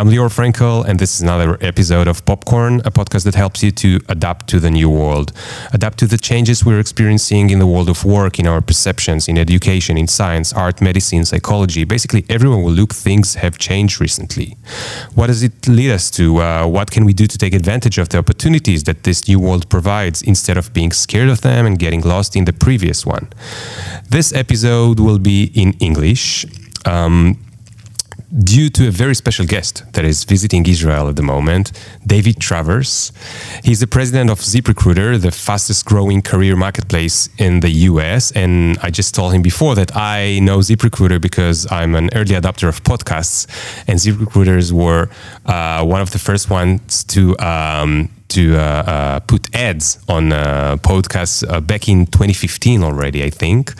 I'm Lior Frenkel, and this is another episode of Popcorn, a podcast that helps you to adapt to the new world, adapt to the changes we're experiencing in the world of work, in our perceptions, in education, in science, art, medicine, psychology. Basically, everywhere we look, things have changed recently. What does it lead us to? Uh, what can we do to take advantage of the opportunities that this new world provides instead of being scared of them and getting lost in the previous one? This episode will be in English. Um, due to a very special guest that is visiting Israel at the moment, David Travers. He's the president of ZipRecruiter, the fastest growing career marketplace in the US. And I just told him before that I know ZipRecruiter because I'm an early adopter of podcasts, and ZipRecruiters were uh, one of the first ones to um, to uh, uh, put ads on uh, podcasts uh, back in 2015 already, I think.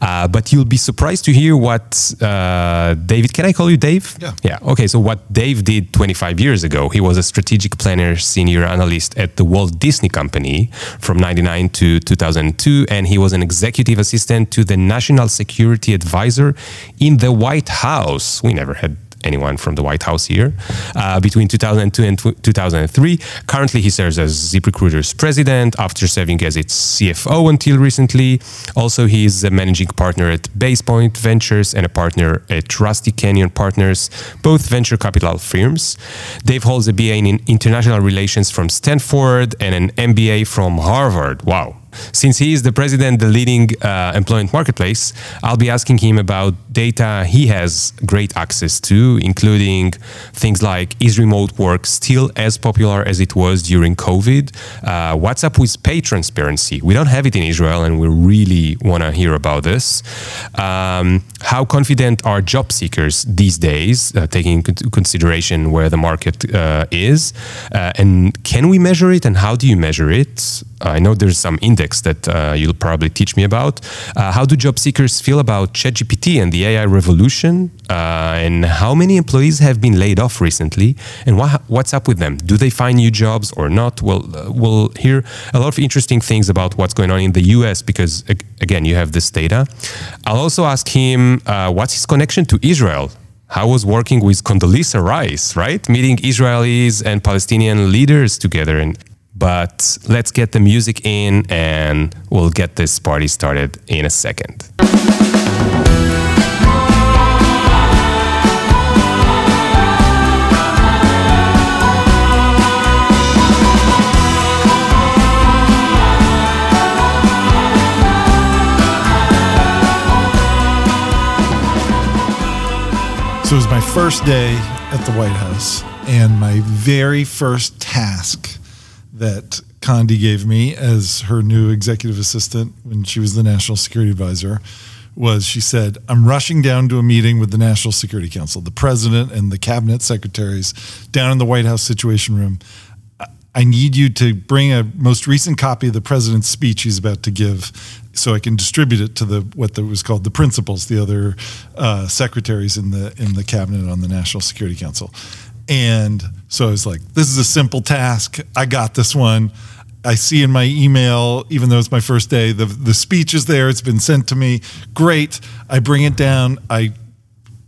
Uh, but you'll be surprised to hear what uh, David. Can I call you Dave? Yeah. Yeah. Okay. So what Dave did 25 years ago, he was a strategic planner, senior analyst at the Walt Disney Company from 99 to 2002, and he was an executive assistant to the National Security Advisor in the White House. We never had anyone from the White House here uh, between 2002 and 2003. Currently, he serves as ZipRecruiter's president after serving as its CFO until recently. Also, he is a managing partner at BasePoint Ventures and a partner at Rustic Canyon Partners, both venture capital firms. Dave holds a BA in international relations from Stanford and an MBA from Harvard. Wow. Since he is the president, the leading uh, employment marketplace, I'll be asking him about data he has great access to, including things like is remote work still as popular as it was during COVID? Uh, what's up with pay transparency? We don't have it in Israel, and we really want to hear about this. Um, how confident are job seekers these days, uh, taking into consideration where the market uh, is? Uh, and can we measure it, and how do you measure it? I know there's some index that uh, you'll probably teach me about. Uh, how do job seekers feel about ChatGPT and the AI revolution? Uh, and how many employees have been laid off recently? And what, what's up with them? Do they find new jobs or not? Well, uh, we'll hear a lot of interesting things about what's going on in the US because, ag- again, you have this data. I'll also ask him uh, what's his connection to Israel? How was working with Condoleezza Rice, right? Meeting Israelis and Palestinian leaders together and but let's get the music in and we'll get this party started in a second. So it was my first day at the White House, and my very first task that Condi gave me as her new executive assistant when she was the national security advisor was she said, I'm rushing down to a meeting with the National Security Council, the president and the cabinet secretaries down in the White House Situation Room. I- need you to bring a most recent copy of the president's speech he's about to give so I can distribute it to the what was called the principals, the other uh, secretaries in the in the cabinet on the National Security Council. And so I was like, this is a simple task. I got this one. I see in my email, even though it's my first day, the, the speech is there. It's been sent to me. Great. I bring it down. I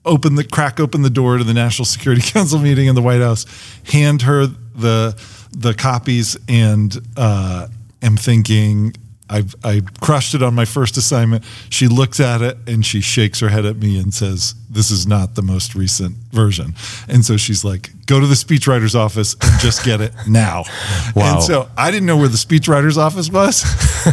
open the crack open the door to the National Security Council meeting in the White House, hand her the the copies, and uh, am thinking, I've I crushed it on my first assignment. She looks at it and she shakes her head at me and says, "This is not the most recent version." And so she's like, "Go to the speechwriter's office and just get it now." Wow. And so I didn't know where the speechwriter's office was,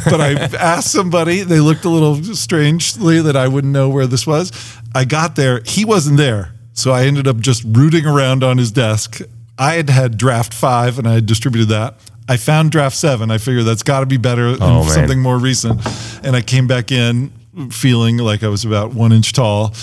but I asked somebody. They looked a little strangely that I wouldn't know where this was. I got there. He wasn't there. So I ended up just rooting around on his desk. I had had draft five and I had distributed that. I found draft seven. I figured that's got to be better than Oh, something more recent. And I came back in feeling like I was about one inch tall.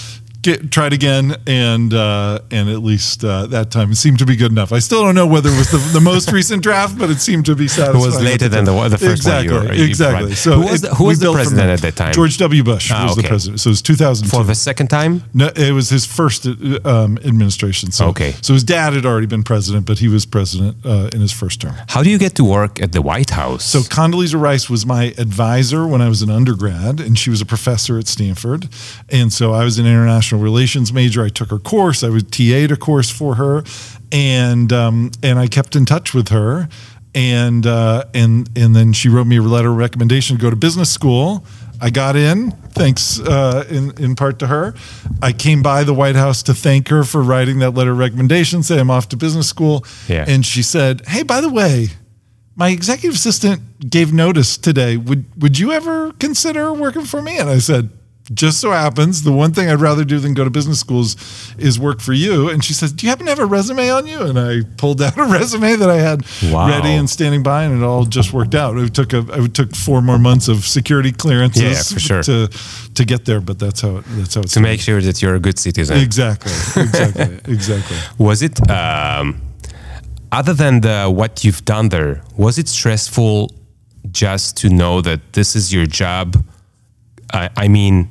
Get, tried again, and uh, and at least uh, that time it seemed to be good enough. I still don't know whether it was the, the most recent draft, but it seemed to be satisfied. It was later than the, the first exactly, one you were you exactly. provided. So who was it- the, who was the president at that time? George W. Bush Ah, was okay. the president. So it was 2002. For the second time? No, it was his first uh, um, administration. So, Okay. So his dad had already been president, but he was president uh, in his first term. How do you get to work at the White House? So Condoleezza Rice was my advisor when I was an undergrad, and she was a professor at Stanford. And so I was an international international relations major. I took her course. I was TA'd a course for her, and um, and I kept in touch with her. And uh, and and then she wrote me a letter of recommendation to go to business school. I got in, thanks uh, in in part to her. I came by the White House to thank her for writing that letter of recommendation, say I'm off to business school. Yeah. And she said, "Hey, by the way, my executive assistant gave notice today. Would would you ever consider working for me?" And I said, "Just so happens, the one thing I'd rather do than go to business schools is work for you." And she says, "Do you happen to have a resume on you?" And I pulled out a resume that I had Wow. ready and standing by, and it all just worked out. It took a it took four more months of security clearances Yeah, for sure. to to get there, but that's how it, that's how it's to make sure that you're a good citizen. exactly exactly exactly. Was it um, other than the what you've done there? Was it stressful just to know that this is your job? I, I mean,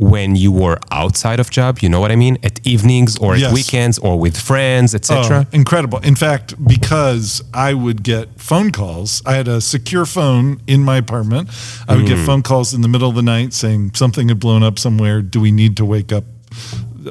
when you were outside of job, you know what I mean? At evenings or at Yes. weekends or with friends, etc. Oh, incredible. In fact, because I would get phone calls, I had a secure phone in my apartment. I would get mm. phone calls in the middle of the night saying something had blown up somewhere. Do we need to wake up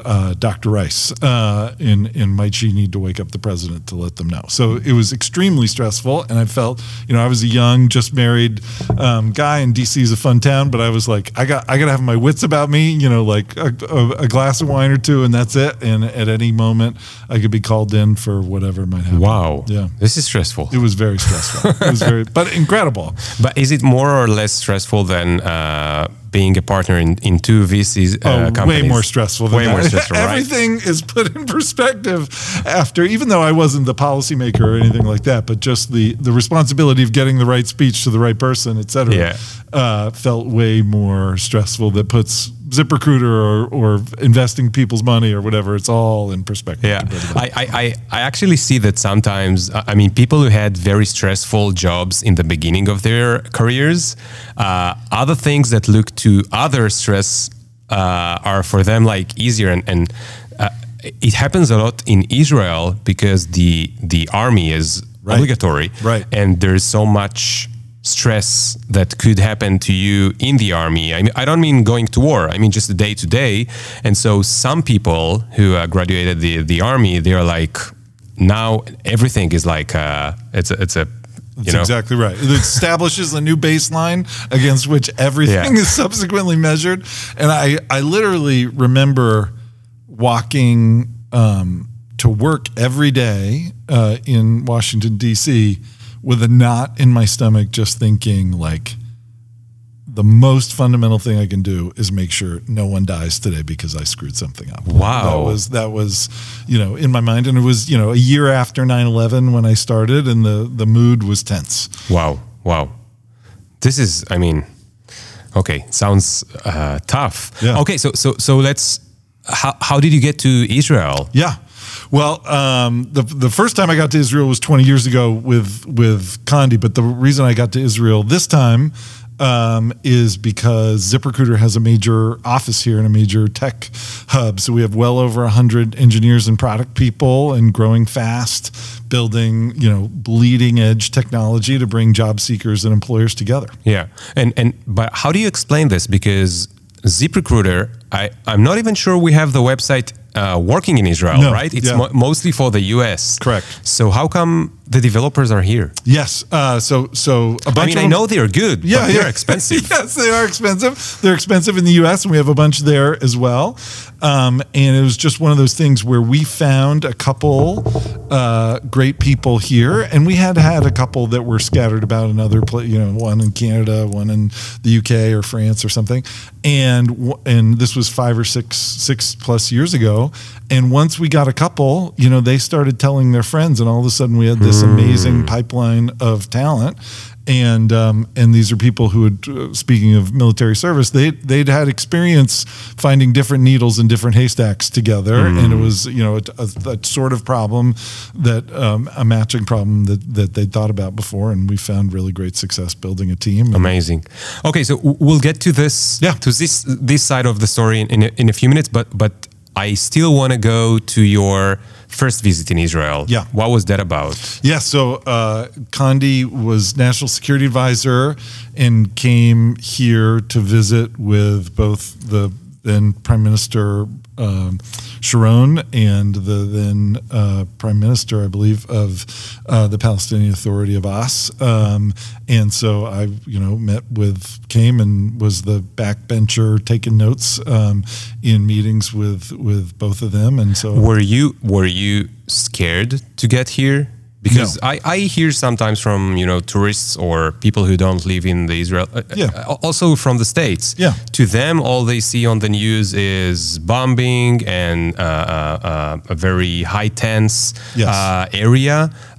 uh, Dr. Rice? Uh, and, and might she need to wake up the president to let them know? So it was extremely stressful. And I felt, you know, I was a young, just married um, guy, and DC is a fun town, but I was like, I got, I got to have my wits about me, you know, like a, a, a glass of wine or two, and that's it. And at any moment, I could be called in for whatever might happen. Wow. Yeah. This is stressful. It was very stressful. it was very, but incredible. But is it more or less stressful than uh, being a partner in, in two VCs uh, Oh, companies? way more stressful than way that. more stressful, right? Everything is put in perspective after, even though I wasn't the policymaker or anything like that, but just the the responsibility of getting the right speech to the right person, et cetera, Yeah. uh, felt way more stressful. That puts ZipRecruiter or, or investing people's money or whatever. It's all in perspective. Yeah, compared to that. I, I, I, I actually see that sometimes. uh, I mean, people who had very stressful jobs in the beginning of their careers, uh, other things that look to other stress uh, are for them like easier, and, and uh, it happens a lot in Israel because the the army is Right. obligatory, Right. And there's so much stress that could happen to you in the army. I mean, I don't mean going to war. I mean just the day to day. And so some people who uh, graduated the the army, they're like now everything is like uh, it's a, it's a you That's know exactly right. It establishes a new baseline against which everything Yeah. is subsequently measured. And I, I literally remember walking um, to work every day uh, in Washington, D.C., with a knot in my stomach, just thinking, like, the most fundamental thing I can do is make sure no one dies today because I screwed something up. Wow. That was that was, you know, in my mind and it was, you know, a year after 9/11 when I started and the the mood was tense. wow wow this is I mean okay sounds uh, tough. Yeah. Okay, so so so let's how how did you get to Israel? Yeah. Well, um, the the first time I got to Israel was 20 years ago with with Condi, but the reason I got to Israel this time um, is because ZipRecruiter has a major office here and a major tech hub. So we have well over 100 engineers and product people, and growing fast, building you know bleeding edge technology to bring job seekers and employers together. Yeah, and and but how do you explain this? Because ZipRecruiter, I I'm not even sure we have the website uh, working in Israel, No, right? It's yeah. mo- mostly for the U.S. Correct. So how come the developers are here? Yes. Uh, so so a bunch I mean, I know they're good, Yeah, but they're expensive. yes, they are expensive. They're expensive in the U.S., and we have a bunch there as well. Um, and it was just one of those things where we found a couple uh, great people here, and we had had a couple that were scattered about another place. You know, one in Canada, one in the U.K. or France or something. And and this was five or six six plus years ago. And once we got a couple, you know, they started telling their friends, and all of a sudden we had this amazing pipeline of talent and um, and these are people who had, uh, speaking of military service, they they'd had experience finding different needles in different haystacks together, and it was you know a, a, a sort of problem that um, a matching problem that that they thought about before, and we found really great success building a team. Amazing. Okay, so we'll get to this Yeah. to this this side of the story in in a, in a few minutes, but but I still want to go to your first visit in Israel. Yeah. What was that about? Yeah, so uh, Condi was national security advisor and came here to visit with both the then Prime Minister um, Sharon and the then uh, Prime Minister, I believe, of uh, the Palestinian Authority of Abbas. Um, and so I, you know, met with, came and was the backbencher taking notes um, in meetings with with both of them. And so, were you were you scared to get here? Because no. I, I hear sometimes from you know tourists or people who don't live in the Israel uh, yeah. Uh, also from the states yeah to them all they see on the news is bombing and uh, uh, uh a very high tense yes.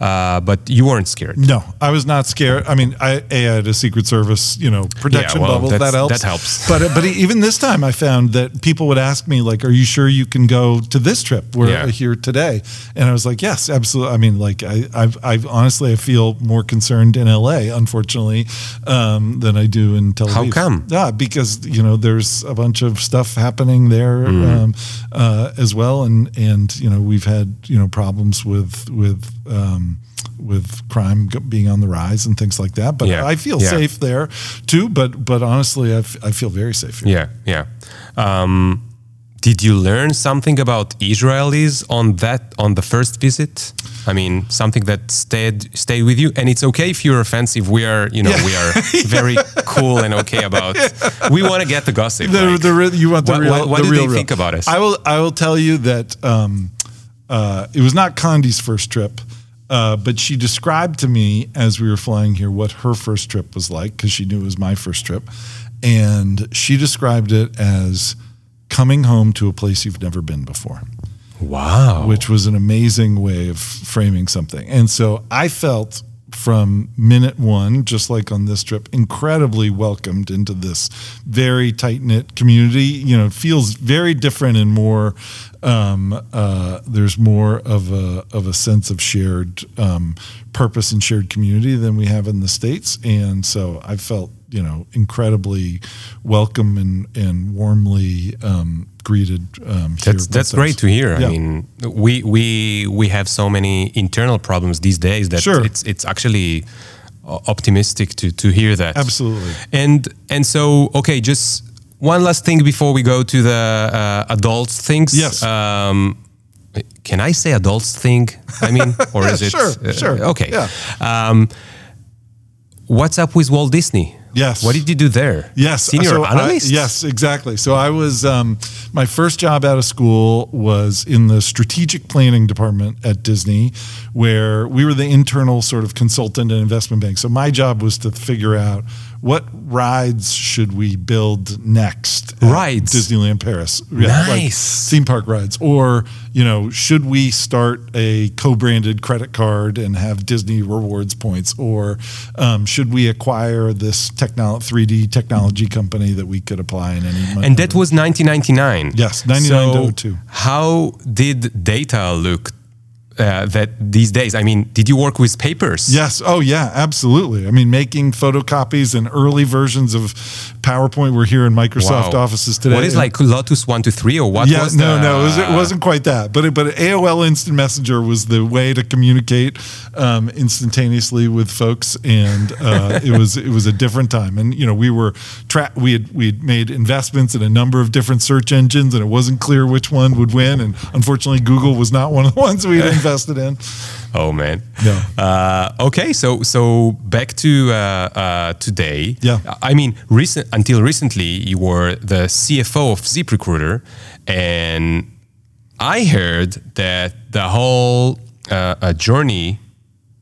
Uh, but you weren't scared no I was not scared I mean I, I had a Secret Service you know protection yeah, well, bubble that helps that helps but but even this time I found that people would ask me like are you sure you can go to this trip we're yeah. here today and I was like yes absolutely I mean like I I've, I've honestly I feel more concerned in LA, unfortunately, um, than I do in Tel Aviv. How come? Yeah, because you know there's a bunch of stuff happening there mm. um, uh, as well, and and you know we've had you know problems with with. Um, with crime being on the rise and things like that, but yeah. I feel yeah. safe there too. But but honestly, I, f- I feel very safe. Here. Yeah, yeah. Um, did you learn something about Israelis on that on the first visit? I mean, something that stayed stayed with you, and it's okay if you're offensive. We are, you know, yeah. we are very cool and okay about. We want to get the gossip. The, like, the, you want the what, real. What, what the do real, they real. think about us? I will. I will tell you that um, uh, it was not Condi's first trip. Uh, but she described to me as we were flying here what her first trip was like because she knew it was my first trip. And she described it as coming home to a place you've never been before. Wow. Which was an amazing way of framing something. And so I felt from minute one, just like on this trip, incredibly welcomed into this very tight knit community. You know, feels very different and more. Um, uh, there's more of a of a sense of shared um, purpose and shared community than we have in the states, and so I felt you know incredibly welcome and and warmly um, greeted. Um, that's that's great to hear. Yeah. I mean, we we we have so many internal problems these days that sure. it's it's actually optimistic to to hear that. Absolutely. And and so okay, just one last thing before we go to the uh, adult things. Yes. Um, can I say adults thing? I mean, or is it? sure, uh, sure. Okay. Yeah. Um, what's up with Walt Disney? Yes. What did you do there? Yes. Senior so analyst? I, yes, exactly. So I was, um, my first job out of school was in the strategic planning department at Disney, where we were the internal sort of consultant and investment bank. So my job was to figure out what rides should we build next? Rides. Disneyland Paris. Yeah, nice. Like theme park rides. Or, you know, should we start a co branded credit card and have Disney rewards points? Or um, should we acquire this technolo- 3D technology company that we could apply in any And that was 1999. Yes, 99 so How did data look uh, that these days? I mean, did you work with papers? Yes. Oh, yeah, absolutely. I mean, making photocopies and early versions of PowerPoint. We're here in Microsoft wow. offices today. What is like Lotus One Two Three or what? Yeah, was no, the, no, it, was, it wasn't quite that. But it, but AOL Instant Messenger was the way to communicate um, instantaneously with folks, and uh, it was it was a different time. And you know, we were tra- we had we had made investments in a number of different search engines, and it wasn't clear which one would win. And unfortunately, Google was not one of the ones we had invested in. Oh man. Yeah. Uh, okay, so so back to uh, uh, today. Yeah. I mean, recent until recently, you were the CFO of ZipRecruiter, and I heard that the whole uh, journey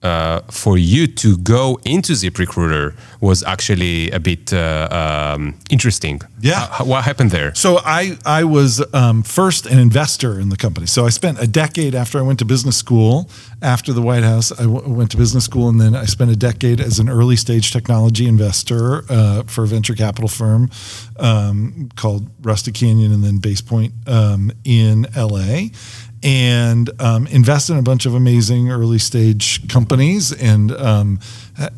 uh, for you to go into ZipRecruiter was actually a bit uh, um, interesting. Yeah. what happened there? So I, I was um, first an investor in the company. So I spent a decade after I went to business school, after the White House, I w- went to business school, and then I spent a decade as an early stage technology investor uh, for a venture capital firm um, called Rustic Canyon and then BasePoint um, in LA and um, invested in a bunch of amazing early stage companies and um,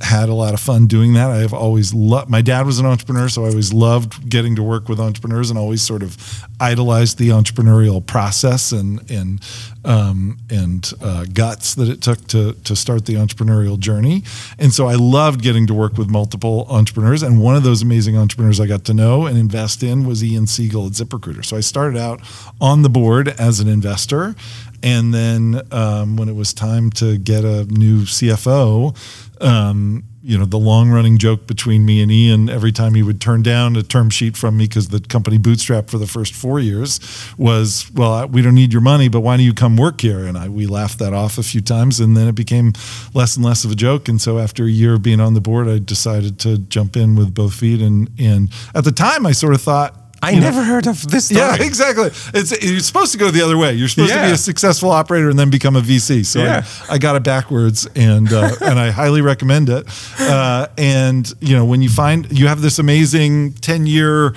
had a lot of fun doing that. I have always loved, my dad was an entrepreneur, so I always loved getting to work with entrepreneurs and always sort of idolized the entrepreneurial process and, and, um, and uh, guts that it took to, to start the entrepreneurial journey. And so I loved getting to work with multiple entrepreneurs. And one of those amazing entrepreneurs I got to know and invest in was Ian Siegel at ZipRecruiter. So I started out on the board as an investor. And then um, when it was time to get a new CFO, um, you know, the long running joke between me and Ian every time he would turn down a term sheet from me because the company bootstrapped for the first four years was, well, we don't need your money, but why don't you come work here? And I, we laughed that off a few times and then it became less and less of a joke. And so after a year of being on the board, I decided to jump in with both feet. And, and at the time, I sort of thought, I you know, never heard of this story. yeah, exactly. It's you're supposed to go the other way. You're supposed to be a successful operator and then become a VC. So Yeah. I, I got it backwards, and uh, and I highly recommend it. Uh, and you know, when you find you have this amazing ten year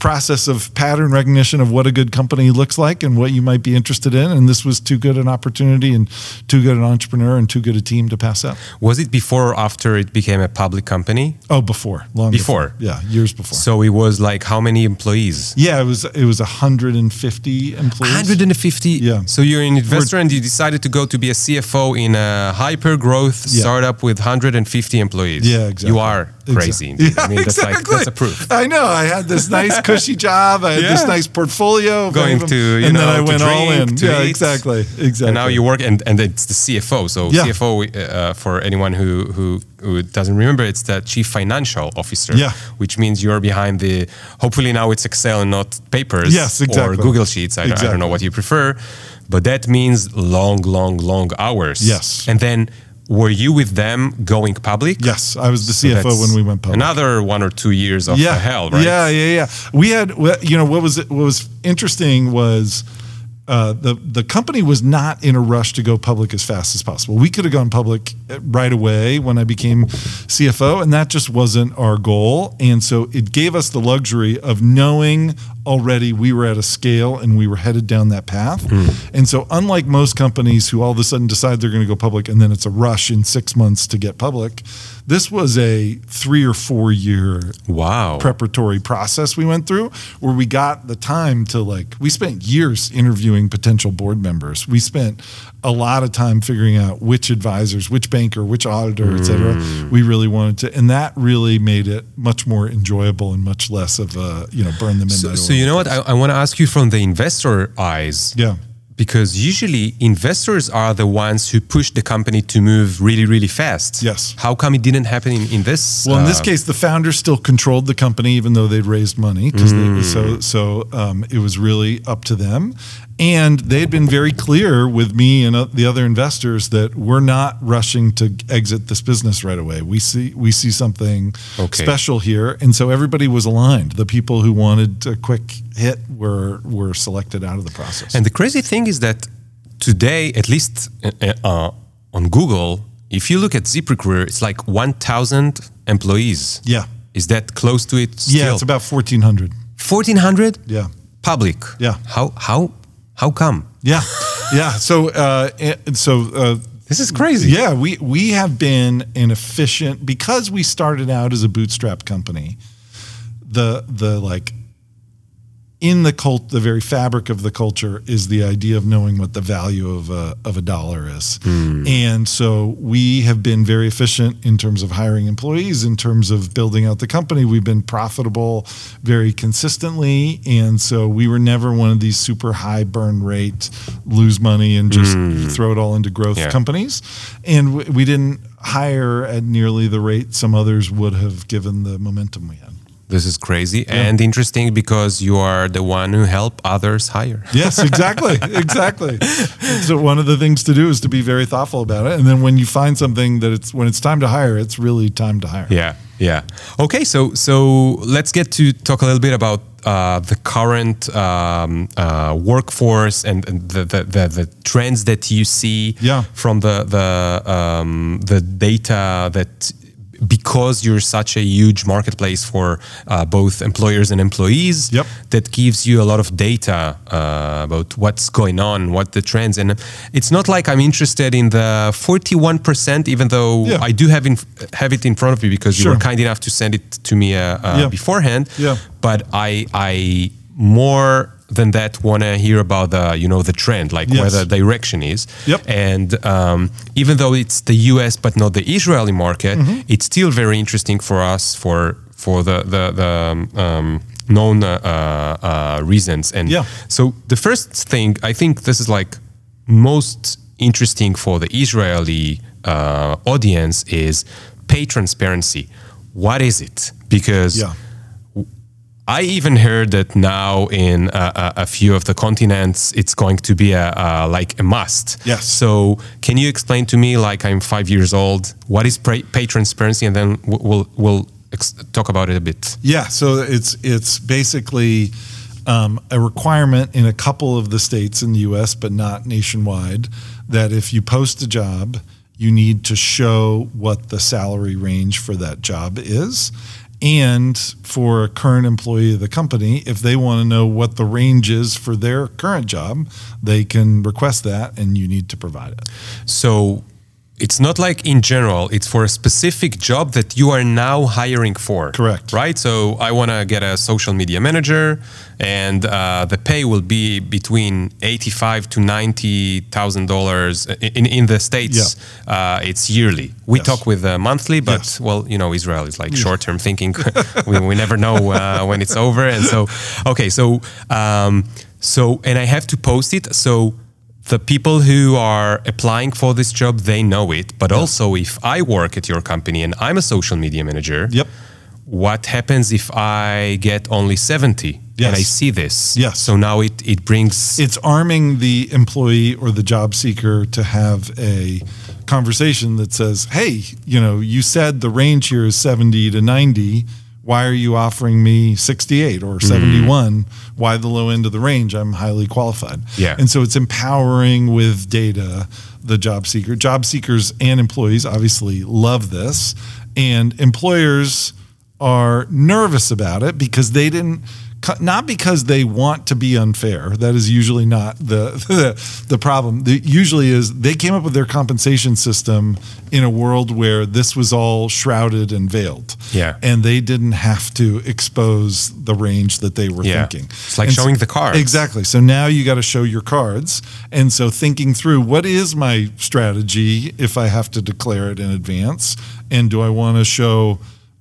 process of pattern recognition of what a good company looks like and what you might be interested in, and this was too good an opportunity and too good an entrepreneur and too good a team to pass up. Was it before or after it became a public company? Oh, before, long Before. yeah, years before. So it was like how many employees? yeah, it was it was 150 employees. 150. Yeah. So you're an investor and you decided to go to be a CFO in a hyper growth Yeah. startup with 150 employees. Yeah, exactly. You are crazy. Exactly. indeed. I mean, that's like that's a proof. I know. I had this nice cushy job. I had this nice portfolio. Going to, you and know, then I went all drink, in. to yeah, eat. exactly, exactly. And now you work, and, and it's the CFO. So Yeah. CFO, uh, for anyone who, who who doesn't remember, it's the Chief Financial Officer. Yeah. Which means you're behind the. Hopefully now it's Excel and not papers. Yes, exactly. Or Google Sheets. I, don't- I don't know what you prefer, but that means long, long, long hours. Yes. And then. Were you with them going public? yes, I was the CFO when we went public. Another one or two years of yeah, hell, right? Yeah, yeah, yeah. We had, you know, what was what was interesting was uh, the the company was not in a rush to go public as fast as possible. We could have gone public uh, right away when I became CFO, and that just wasn't our goal. And so it gave us the luxury of knowing already we were at a scale and we were headed down that path. Hmm. And so, unlike most companies who all of a sudden decide they're going to go public and then it's a rush in six months to get public, this was a three or four year Wow. preparatory process we went through where we got the time to like we spent years interviewing potential board members we spent a lot of time figuring out which advisors which banker which auditor et cetera hmm. we really wanted to and that really made it much more enjoyable and much less of a you know burn the midnight So, so you know what? I, I want to ask you from the investor eyes. yeah Because usually investors are the ones who push the company to move really, really fast. Yes. How come it didn't happen in, in this? Well, in this uh, case, the founders still controlled the company, even though they'd raised money. so, so um, it was really up to them, and they had been very clear with me and uh, the other investors that we're not rushing to exit this business right away. We see we see something Okay. special here, and so everybody was aligned. The people who wanted a quick hit were were selected out of the process. And the crazy thing is that today, at least uh, uh, on Google, if you look at ZipRecruiter, it's like 1,000 employees. yeah, Is that close to it? Still? yeah, it's about fourteen hundred. 1,400 Yeah. public. Yeah. How how how come? Yeah, yeah. So, uh, and so uh, This is crazy. Yeah, we we have been inefficient because we started out as a bootstrap company. The the like in the cult, the very fabric of the culture is the idea of knowing what the value of a of a dollar is, hmm. and so we have been very efficient in terms of hiring employees, in terms of building out the company. We've been profitable very consistently, and so we were never one of these super high burn rate, lose money and just hmm. throw it all into growth Yeah. companies, and we didn't hire at nearly the rate some others would have given the momentum we had. This is crazy and interesting because you are the one who help others hire. Yes, exactly, exactly. So one of the things to do is to be very thoughtful about it, and then when you find something that it's when it's time to hire, it's really time to hire. Yeah, yeah. Okay, so so let's get to talk a little bit about uh, the current um, uh, workforce and, and the, the, the the trends that you see Yeah. from the the um, the data that because you're such a huge marketplace for uh, both employers and employees, Yep. that gives you a lot of data uh, about what's going on, what the trends, and it's not like I'm interested in the 41%, even though Yeah. I do have in, have it in front of me because you were kind enough to send it to me uh, uh, Yeah. beforehand. Yeah. But I I more than that want to hear about the you know the trend, like where the direction is. Yep. And um, even though it's the U.S. but not the Israeli market, Mm-hmm. it's still very interesting for us for for the the, the um, known uh, uh, uh, reasons. And Yeah. so the first thing I think this is like most interesting for the Israeli uh, audience is pay transparency. What is it? Because Yeah. I even heard that now in uh, a, a few of the continents, it's going to be a, uh, like a must. Yes. So can you explain to me, like I'm five years old, what is pay, transparency, and then we'll we'll, we'll ex- talk about it a bit. Yeah, so it's it's basically um, a requirement in a couple of the states in the U.S., but not nationwide, that if you post a job, you need to show what the salary range for that job is. And for a current employee of the company, if they want to know what the range is for their current job, they can request that and you need to provide it. So it's not like in general, it's for a specific job that you are now hiring for. Correct. Right? So I want to get a social media manager, and uh, the pay will be between eighty-five to ninety thousand dollars. In in the states, uh, it's yearly. We Yes. talk with uh, monthly, but Yes. well, you know, Israel is like short-term thinking. we, we never know uh, when it's over, and so okay, so um, so and I have to post it. So the people who are applying for this job they know it but also if i work at your company and i'm a social media manager Yep. what happens if i get only 70 and i see this Yes. so now it, it brings it's arming the employee or the job seeker to have a conversation that says, "Hey, you know, you said the range here is 70 to 90. Why are you offering me 68 or mm. 71? Why the low end of the range? I'm highly qualified." Yeah. And so it's empowering with data the job seeker. Job seekers and employees obviously love this, and employers are nervous about it because they didn't not because they want to be unfair. That is usually not the the, the problem. The, usually is they came up with their compensation system in a world where this was all shrouded and veiled. Yeah. and they didn't have to expose the range that they were Yeah. thinking. It's like And so- showing the cards. exactly. So now you got to show your cards. And so thinking through what is my strategy if i have to declare it in advance? And do i want to show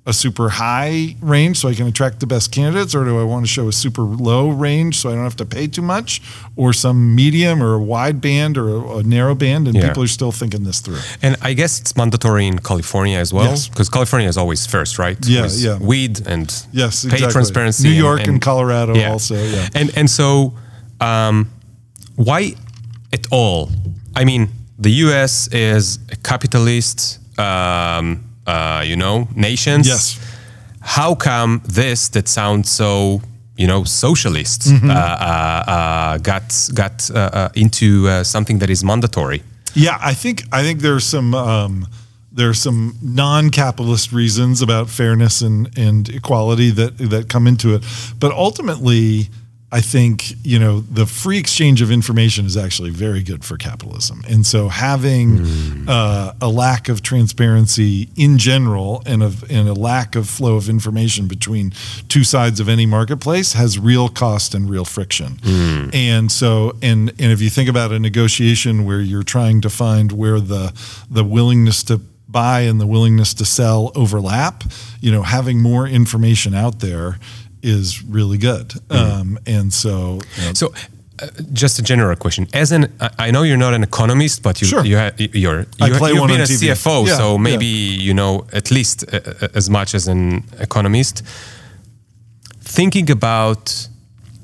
a super high range so I can attract the best candidates, or do I want to show a super low range so I don't have to pay too much, or some medium or a wide band or a, a narrow band? And Yeah. people are still thinking this through. and i guess it's mandatory in california as well Yes. because california is always first right Yeah, With yeah. weed and Yes, pay transparency New York and, Colorado yeah. also. Yeah. And and so, um, why at all? I mean, the U.S. is a capitalist, um, uh, you know, nations. Yes. How come this that sounds so, you know, socialist Mm-hmm. uh, uh, uh, got got uh, uh, into uh, something that is mandatory? Yeah, I think I think there's some um, there's some non-capitalist reasons about fairness and, and equality that that come into it, but ultimately, I think you know the free exchange of information is actually very good for capitalism, and so having uh, a lack of transparency in general and of and a lack of flow of information between two sides of any marketplace has real cost and real friction. And so and and if you think about a negotiation where you're trying to find where the the willingness to buy and the willingness to sell overlap, you know, having more information out there is really good. Um, and so, you know, So, uh, just a general question. As an, I- know you're not an economist, but you Sure. you ha, you're you, you've been a TV. CFO, Yeah, so yeah. maybe you know at least uh, uh, as much as an economist. Thinking about,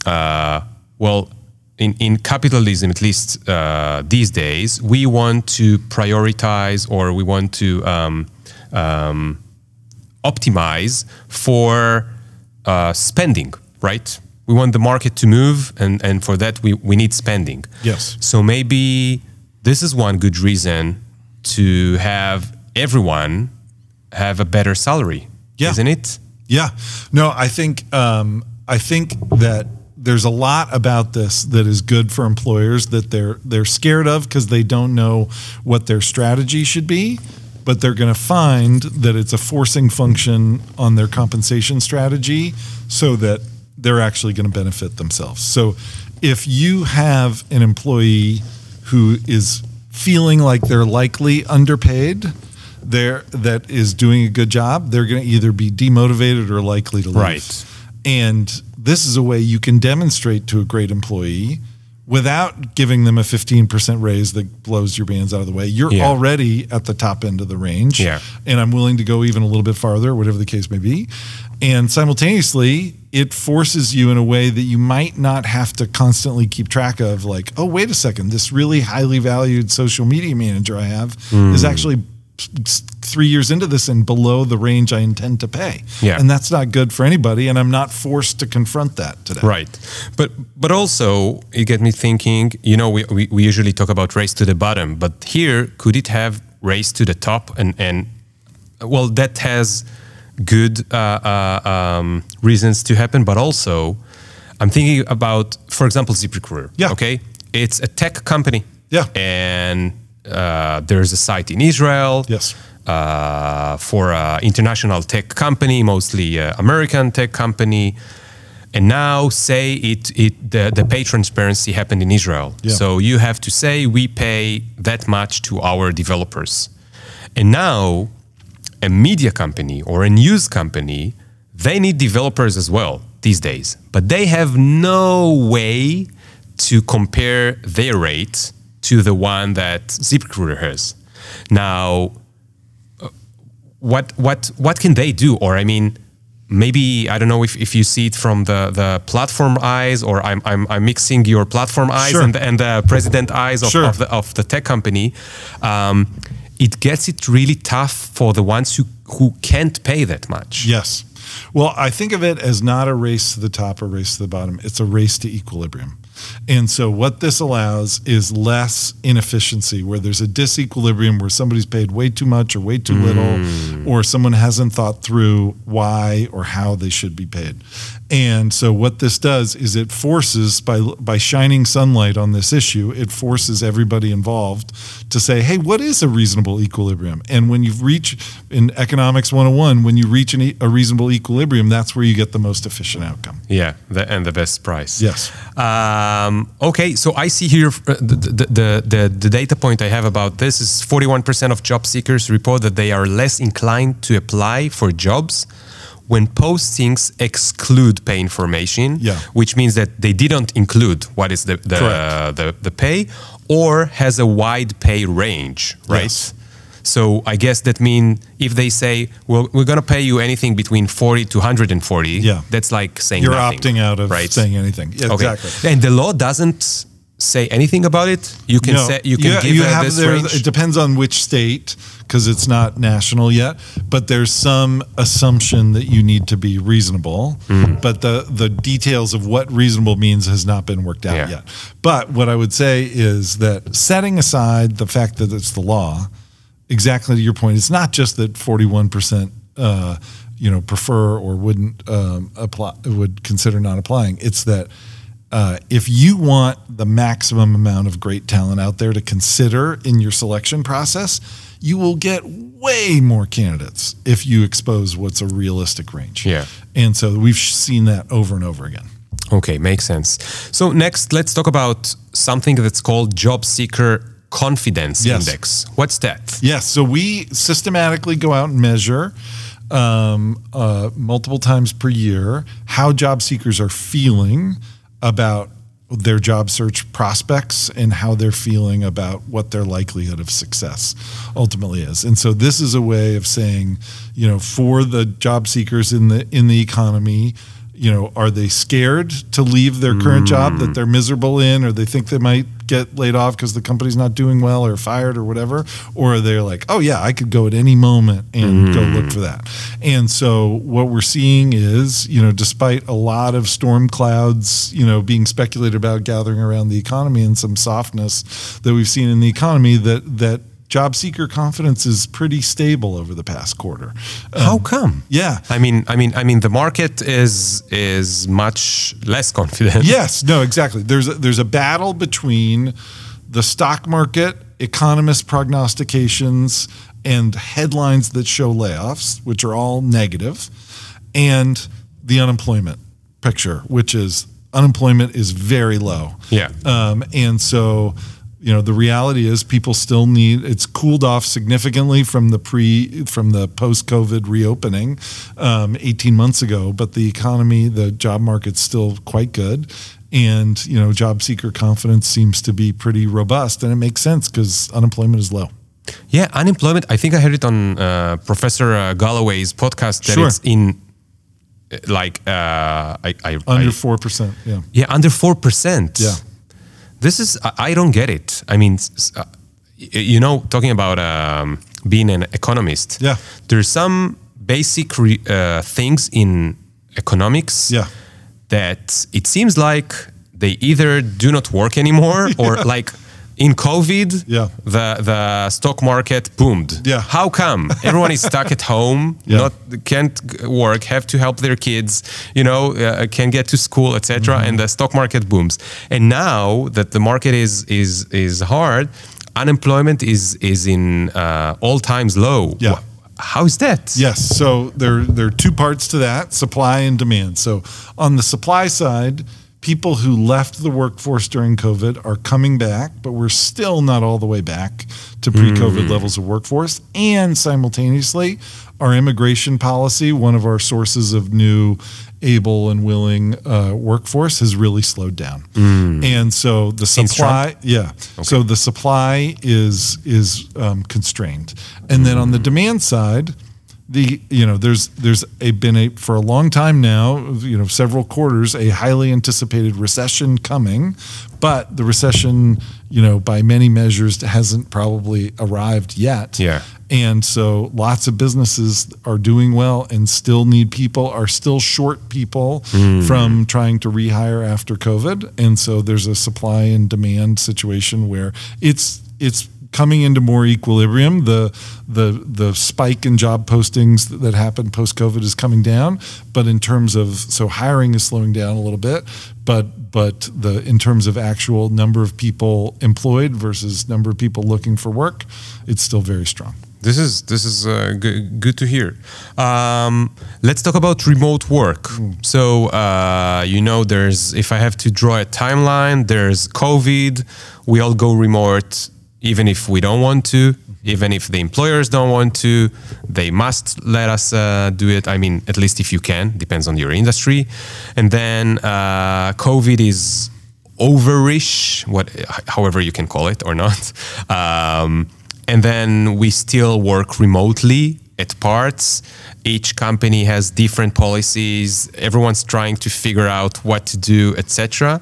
uh, well, in in capitalism, at least uh, these days, we want to prioritize or we want to um, um, optimize for uh, spending, right? We want the market to move, and, and for that, we, we need spending. Yes. So maybe this is one good reason to have everyone have a better salary, Yeah. isn't it? Yeah. No, I think um, I think that there's a lot about this that is good for employers that they're they're scared of because they don't know what their strategy should be, but they're going to find that it's a forcing function on their compensation strategy so that they're actually going to benefit themselves. So if you have an employee who is feeling like they're likely underpaid, there that is doing a good job, they're going to either be demotivated or likely to leave. Right. And this is a way you can demonstrate to a great employee without giving them a 15% raise that blows your bands out of the way. You're Yeah. already at the top end of the range. Yeah. And I'm willing to go even a little bit farther, whatever the case may be. And simultaneously, it forces you in a way that you might not have to constantly keep track of, like, oh, wait a second, this really highly valued social media manager I have is Hmm. actually three years into this and below the range I intend to pay. Yeah. And that's not good for anybody. And I'm not forced to confront that today. Right. But but also it get me thinking, you know, we, we, we usually talk about race to the bottom, but here could it have race to the top and and well that has good uh, uh, um, reasons to happen, but also I'm thinking about, for example, ZipRecruiter. Yeah. Okay. It's a tech company. Yeah. And uh, there's a site in Israel. Yes. Uh, for an international tech company, mostly uh, American tech company. And now, say it, it the, the pay transparency happened in Israel. Yeah. So you have to say we pay that much to our developers. And now, a media company or a news company, they need developers as well these days, but they have no way to compare their rate to the one that ZipRecruiter has. Now, uh, what what what can they do? Or I mean, maybe I don't know if, if you see it from the, the platform eyes, or I'm, I'm, I'm mixing your platform eyes Sure. and, the, and the president eyes of, Sure. of, the, of the tech company. Um, it gets it really tough for the ones who, who can't pay that much. Yes. Well, I think of it as not a race to the top or race to the bottom. It's a race to equilibrium. And so what this allows is less inefficiency where there's a disequilibrium where somebody's paid way too much or way too little mm. or someone hasn't thought through why or how they should be paid. And so what this does is it forces by by shining sunlight on this issue, it forces everybody involved to say, "Hey, what is a reasonable equilibrium?" And when you reach in economics 101, when you reach an e- a reasonable equilibrium, that's where you get the most efficient outcome. Yeah, the, and the best price. Yes. Uh, Um, okay, so I see here uh, the, the, the, the, data point I have about this is 41% of job seekers report that they are less inclined to apply for jobs when postings exclude pay information, Yeah. which means that they didn't include what is the, the, Correct. the, the pay or has a wide pay range, right? Yes. So I guess that mean if they say, well, we're going to pay you anything between 40 to 140, Yeah. that's like saying You're nothing, opting out of right? saying anything. Yeah, Okay. Exactly. And the law doesn't say anything about it. You can say you can ha- give uh, have this there- range. It depends on which state because it's not national yet. But there's some assumption that you need to be reasonable. Mm. But the the details of what reasonable means has not been worked out Yeah. yet. But what I would say is that setting aside the fact that it's the law, exactly to your point, it's not just that 41 percent. Uh, you know, prefer or wouldn't um, apply, would consider not applying. It's that uh, if you want the maximum amount of great talent out there to consider in your selection process, you will get way more candidates if you expose what's a realistic range. Yeah. And so we've seen that over and over again. Okay, makes sense. So next, let's talk about something that's called job seeker confidence Yes. index. What's that? Yes. So we systematically go out and measure um, uh, multiple times per year how job seekers are feeling about their job search prospects and how they're feeling about what their likelihood of success ultimately is. And so this is a way of saying, you know, for the job seekers in the in the economy, you know, are they scared to leave their current job that mm. they're miserable in or they think they might get laid off because the company's not doing well or fired or whatever? Or are they're like oh yeah i could go at any moment and go mm. look for that. And so what we're seeing is you know despite a lot of storm clouds you know being speculated about gathering around the economy and some softness that we've seen in the economy that that job seeker confidence is pretty stable over the past quarter. How come? Yeah. I mean, I mean, I mean, the market is is much less confident. Yes, no, exactly. There's a, there's a battle between the stock market, economist prognostications, and headlines that show layoffs, which are all negative, and the unemployment picture, which is unemployment is very low. Yeah. Um, and so, you know, the reality is people still need. It's cooled off significantly from the pre from the post COVID reopening, um, 18 months ago. But the economy, the job market's still quite good, and you know, job seeker confidence seems to be pretty robust, and it makes sense because unemployment is low. Yeah, unemployment. I think I heard it on uh, Professor uh, Galloway's podcast that Sure. it's in uh, like uh, I, I Under four percent. Yeah. yeah under four percent. Yeah. This is I, don't get it. I mean, uh, you know, talking about um, being an economist. Yeah. there's some basic re, uh, things in economics. Yeah. that it seems like they either do not work anymore or like in COVID, Yeah. the the stock market boomed. Yeah. How come everyone is stuck at home, Yeah. not can't work, have to help their kids, you know, uh, can get to school, etc. Mm-hmm. And the stock market booms. And now that the market is is is hard, unemployment is is in uh, all times low. Yeah. How is that? Yes. So there, there are two parts to that supply and demand. So, on the supply side, people who left the workforce during COVID are coming back, but we're still not all the way back to pre COVID levels of workforce. And simultaneously, our immigration policy, one of our sources of new able and willing uh, workforce, has really slowed down. And so the supply, yeah. So the supply is is um, constrained, and then on the demand side, the you know there's there's a been a for a long time now, you know several quarters, a highly anticipated recession coming, but the recession, you know, by many measures hasn't probably arrived yet. Yeah. And so lots of businesses are doing well and still need people, are still short people hmm. from trying to rehire after COVID. And so there's a supply and demand situation where it's it's coming into more equilibrium. The the the spike in job postings that happened post COVID is coming down, but in terms of so hiring is slowing down a little bit, but but the in terms of actual number of people employed versus number of people looking for work, it's still very strong. This is this is uh, g- good to hear. Um, let's talk about remote work. So uh, you know, there's if I have to draw a timeline, there's COVID. We all go remote, even if we don't want to, even if the employers don't want to. They must let us uh, do it. I mean, at least if you can, depends on your industry. And then uh, COVID is overish, what, however you can call it or not. Um, and then we still work remotely at parts. Each company has different policies. Everyone's trying to figure out what to do, etc.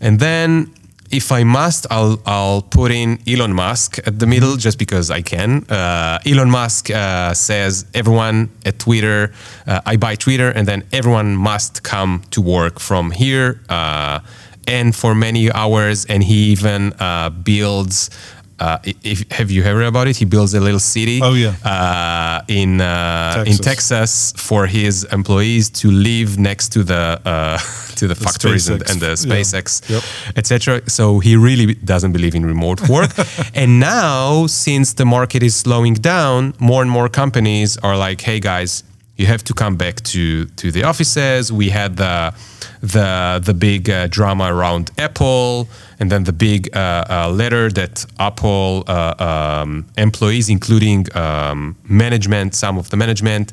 And then, if I must, I'll I'll put in Elon Musk at the middle just because I can. Uh, Elon Musk uh, says everyone at Twitter, uh, I buy Twitter, and then everyone must come to work from here uh, and for many hours. And he even uh, builds. Uh, if, have you heard about it? He builds a little city Oh, yeah. uh, in uh, in Texas. Texas for his employees to live next to the uh, to the, factories and, and the Yeah. SpaceX, Yep. etc. So he really doesn't believe in remote work. and now, since the market is slowing down, more and more companies are like, "Hey guys, you have to come back to to the offices." We had the the the big uh, drama around Apple, and then the big uh, uh, letter that Apple uh, um, employees, including um, management, some of the management,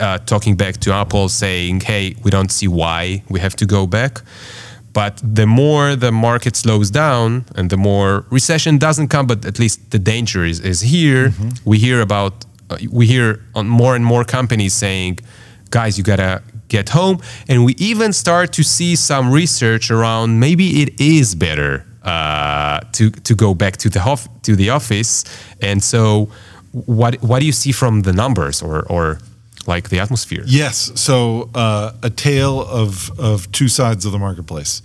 uh, talking back to Apple, saying, "Hey, we don't see why we have to go back." But the more the market slows down and the more recession doesn't come, but at least the danger is, is here. We hear about, uh, we hear on more and more companies saying, guys, you gotta get home. And we even start to see some research around maybe it is better uh, to, to go back to the, hof- to the office. And so, what, what do you see from the numbers or, or like the atmosphere? Yes. So uh, a tale of of two sides of the marketplace.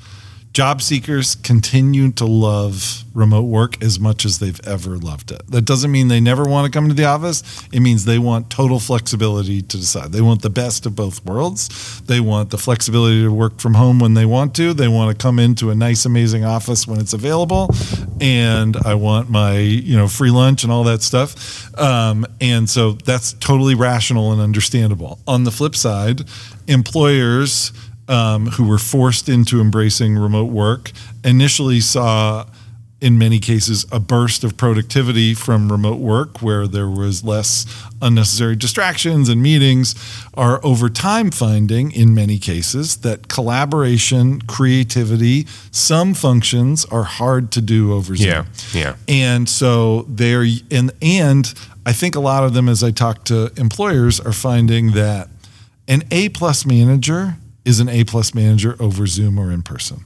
Job seekers continue to love remote work as much as they've ever loved it. That doesn't mean they never want to come to the office. It means they want total flexibility to decide. They want the best of both worlds. They want the flexibility to work from home when they want to. They want to come into a nice, amazing office when it's available. And I want my, you know, free lunch and all that stuff. Um, and so that's totally rational and understandable. On the flip side, employers um, who were forced into embracing remote work initially saw in many cases a burst of productivity from remote work where there was less unnecessary distractions and meetings are over time finding in many cases that collaboration creativity some functions are hard to do over zoom Yeah, yeah. and so they're and and i think a lot of them as i talk to employers are finding that an a plus manager is an a plus manager over zoom or in person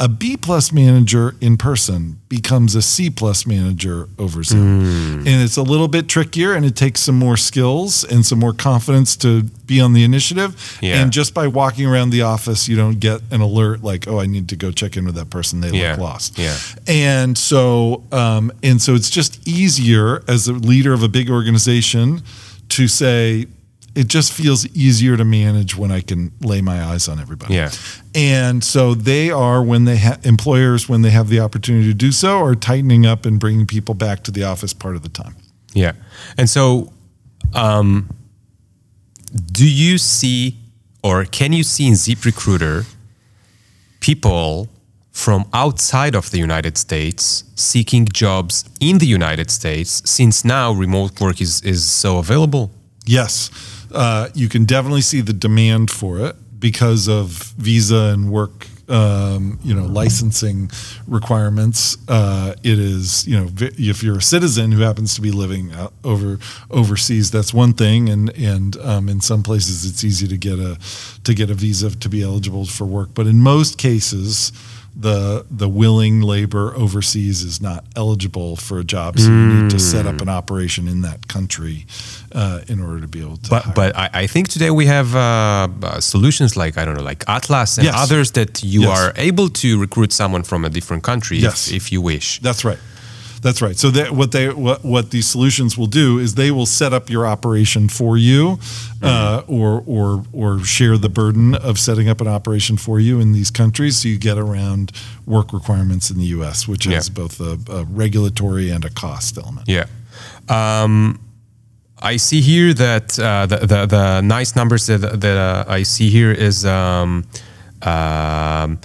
a B plus manager in person becomes a C plus manager over Zoom. And it's a little bit trickier and it takes some more skills and some more confidence to be on the initiative. Yeah. And just by walking around the office, you don't get an alert like, oh, I need to go check in with that person. They Yeah. look lost. Yeah. And so, um, and so it's just easier as a leader of a big organization to say, it just feels easier to manage when I can lay my eyes on everybody. Yeah. And so they are when they ha- employers when they have the opportunity to do so are tightening up and bringing people back to the office part of the time. Yeah. And so, um, do you see or can you see in ZipRecruiter people from outside of the United States seeking jobs in the United States since now remote work is, is so available? Yes, uh, you can definitely see the demand for it because of visa and work, um, you know, licensing requirements. Uh, it is, you know, if you're a citizen who happens to be living out over overseas, that's one thing, and and um, in some places it's easy to get a to get a visa to be eligible for work, but in most cases. The the willing labor overseas is not eligible for a job, so you need to set up an operation in that country uh, in order to be able to. But hire. but I, I think today we have uh, uh, solutions like I don't know like Atlas and Yes. others that you Yes. are able to recruit someone from a different country Yes. if, if you wish. That's right. That's right. So that what they what what these solutions will do is they will set up your operation for you, uh, or or or share the burden of setting up an operation for you in these countries, so you get around work requirements in the U.S., which Yeah. both a, a regulatory and a cost element. Yeah. Um, I see here that uh, the, the the nice numbers that that uh, I see here is um, um,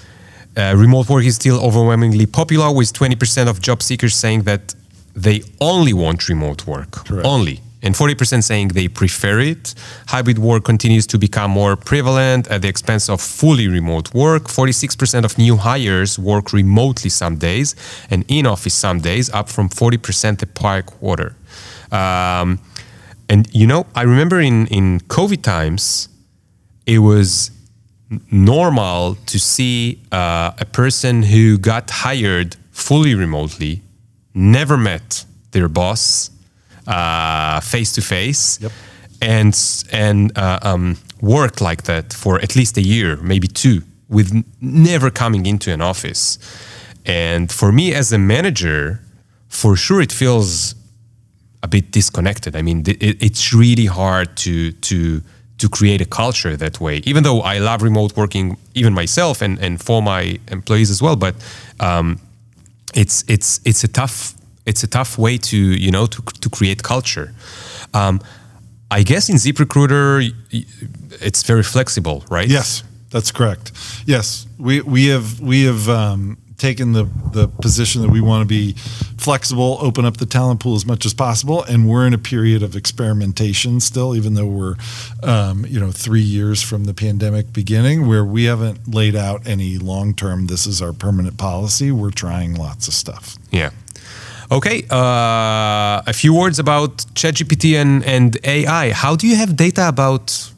uh, remote work is still overwhelmingly popular, with 20% of job seekers saying that they only want remote work, Correct. only, and 40% saying they prefer it. Hybrid work continues to become more prevalent at the expense of fully remote work. 46% of new hires work remotely some days and in office some days, up from 40% the prior quarter. Um, and you know, I remember in in COVID times, it was normal to see uh, a person who got hired fully remotely, never met their boss face to face, and and uh, um, worked like that for at least a year, maybe two, with never coming into an office. And for me as a manager, for sure it feels a bit disconnected. I mean, it, it's really hard to to to create a culture that way. Even though I love remote working, even myself and and for my employees as well, but um, it's it's it's a tough it's a tough way to you know to to create culture. Um, I guess in ZipRecruiter, it's very flexible, right? Yes, that's correct. Yes, we we have we have um, taken the the position that we want to be flexible, open up the talent pool as much as possible, and we're in a period of experimentation still, even though we're um, you know three years from the pandemic beginning, where we haven't laid out any long term. This is our permanent policy. We're trying lots of stuff. Yeah. Okay. Uh, a few words about ChatGPT and, and AI. How do you have data about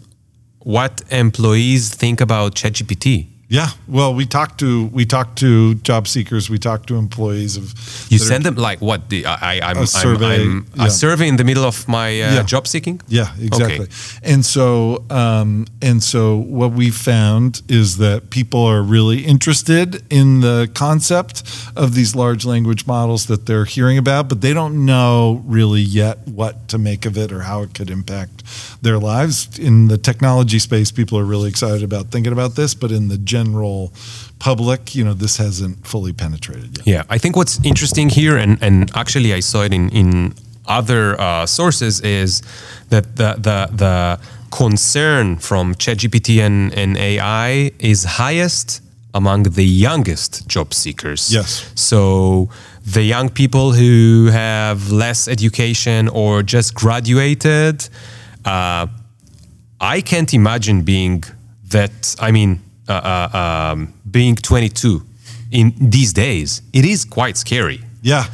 what employees think about ChatGPT? Yeah, well, we talked to we talked to job seekers, we talked to employees of. You send them like what? The, I, I'm, A I'm- survey, I'm, yeah. a survey in the middle of my uh, Yeah. job seeking. Yeah, exactly. And so, um, and so, what we found is that people are really interested in the concept of these large language models that they're hearing about, but they don't know really yet what to make of it or how it could impact their lives. In the technology space, people are really excited about thinking about this, but in the general public, you know, this hasn't fully penetrated yet. Yeah, I think what's interesting here, and, and actually I saw it in, in other uh, sources, is that the, the, the concern from ChatGPT and, and AI is highest among the youngest job seekers. Yes. So the young people who have less education or just graduated, uh, I can't imagine being that. I mean, uh, uh, um, being 22 in these days, it is quite scary. Yeah.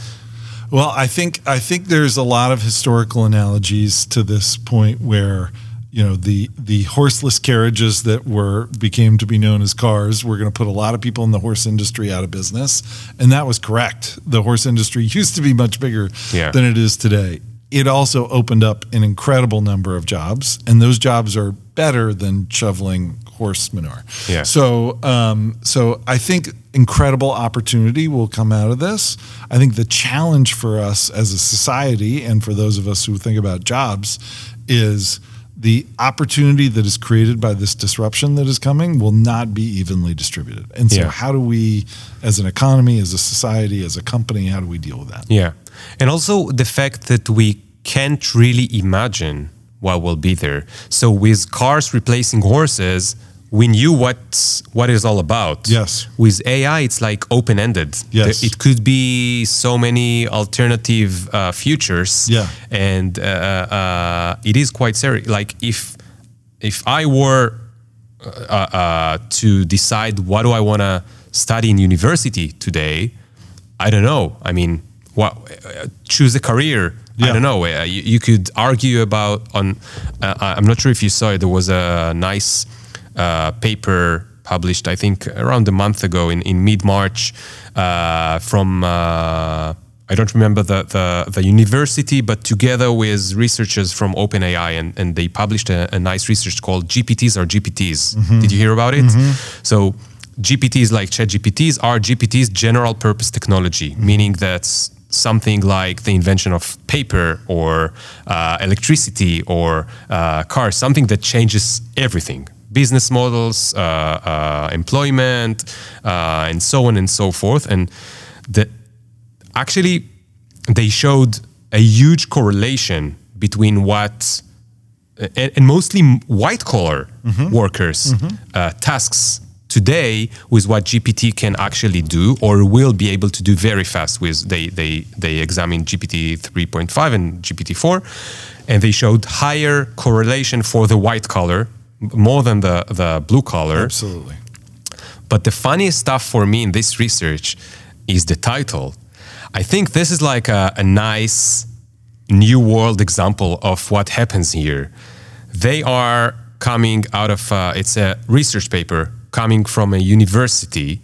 Well, I think I think there's a lot of historical analogies to this point where you know the the horseless carriages that were became to be known as cars were going to put a lot of people in the horse industry out of business, and that was correct. The horse industry used to be much bigger Yeah. than it is today. It also opened up an incredible number of jobs, and those jobs are better than shoveling horse manure. Yeah. So, um, so I think incredible opportunity will come out of this. I think the challenge for us as a society and for those of us who think about jobs is the opportunity that is created by this disruption that is coming will not be evenly distributed. And so, Yeah. how do we, as an economy, as a society, as a company, how do we deal with that? Yeah. And also the fact that we can't really imagine what will be there. So with cars replacing horses, we knew what what it's all about. Yes. With AI, it's like open ended. Yes. It could be so many alternative uh, futures. Yeah. And uh, uh, it is quite serious. Like if if I were uh, uh, to decide what do I want to study in university today, I don't know. I mean, what uh, choose a career? I don't know. Uh, you, you could argue about on. Uh, I'm not sure if you saw it. There was a nice uh, paper published, I think, around a month ago in in mid March uh, from. Uh, I don't remember the, the, the university, but together with researchers from OpenAI, and, and they published a, a nice research called GPTs are GPTs. Did you hear about it? So GPTs like ChatGPTs are GPTs general purpose technology, meaning that's something like the invention of paper or uh, electricity or uh, cars, something that changes everything. Business models, uh, uh, employment, uh, and so on and so forth. And the, actually they showed a huge correlation between what and, and mostly white collar workers uh, tasks today with what GPT can actually do or will be able to do very fast with they they they examined GPT 3.5 and GPT 4 and they showed higher correlation for the white collar more than the the blue collar Absolutely. but the funniest stuff for me in this research is the title. I think this is like a, a nice new world example of what happens here. They are coming out of, uh, it's a research paper coming from a university,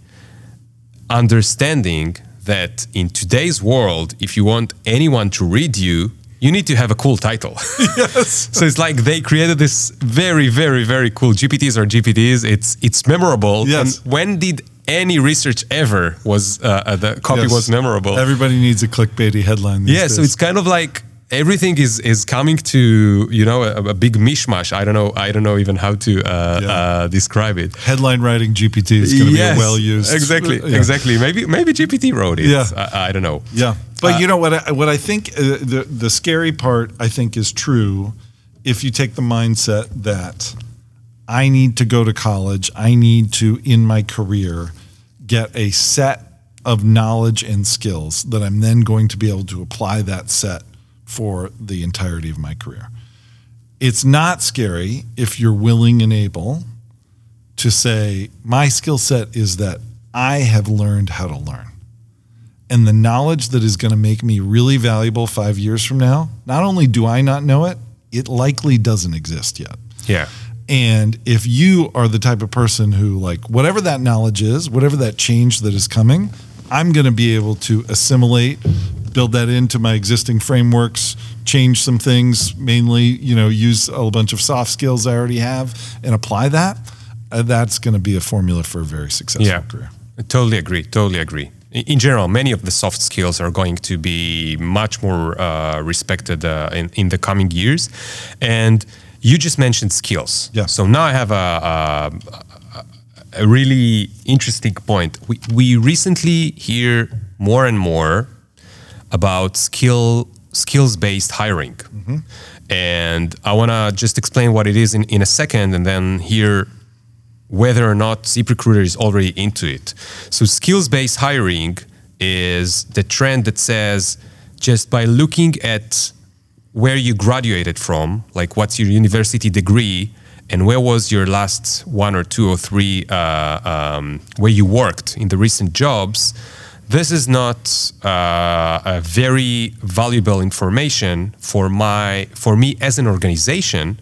understanding that in today's world, if you want anyone to read you, you need to have a cool title. Yes. So it's like they created this very, very, very cool GPTs are GPTs. It's it's memorable. Yes. And when did any research ever was uh, uh, the copy Yes. was memorable? Everybody needs a clickbaity headline. These yeah. So it's kind of like everything is is coming to you know a, a big mishmash. I don't know. I don't know even how to uh, Yeah. uh, describe it. headline writing GPT is going to Yes, be well used. Exactly. Yeah. Exactly. Maybe maybe GPT wrote it. Yeah. I, I don't know. Yeah, but you know what? I, what I think uh, the the scary part I think is true if you take the mindset that I need to go to college, I need to in my career get a set of knowledge and skills that I'm then going to be able to apply that set for the entirety of my career. It's not scary if you're willing and able to say, my skill set is that I have learned how to learn and the knowledge that is going to make me really valuable five years from now, not only do I not know it, it likely doesn't exist yet. Yeah. And if you are the type of person who, like, whatever that knowledge is, whatever that change that is coming, I'm going to be able to assimilate, build that into my existing frameworks, change some things, mainly, you know, use a bunch of soft skills I already have and apply that. Uh, that's going to be a formula for a very successful Yeah, career. I totally agree. Totally agree. In in general, many of the soft skills are going to be much more uh, respected uh, in, in the coming years. And you just mentioned skills. Yeah. So now I have a, a, a really interesting point. We, we recently hear more and more about skill skills based hiring. And I want to just explain what it is in, in a second and then hear whether or not ZipRecruiter is already into it. So, skills based hiring is the trend that says just by looking at where you graduated from, like what's your university degree, and where was your last one or two or three uh, um, where you worked in the recent jobs, this is not uh, a very valuable information for my for me as an organization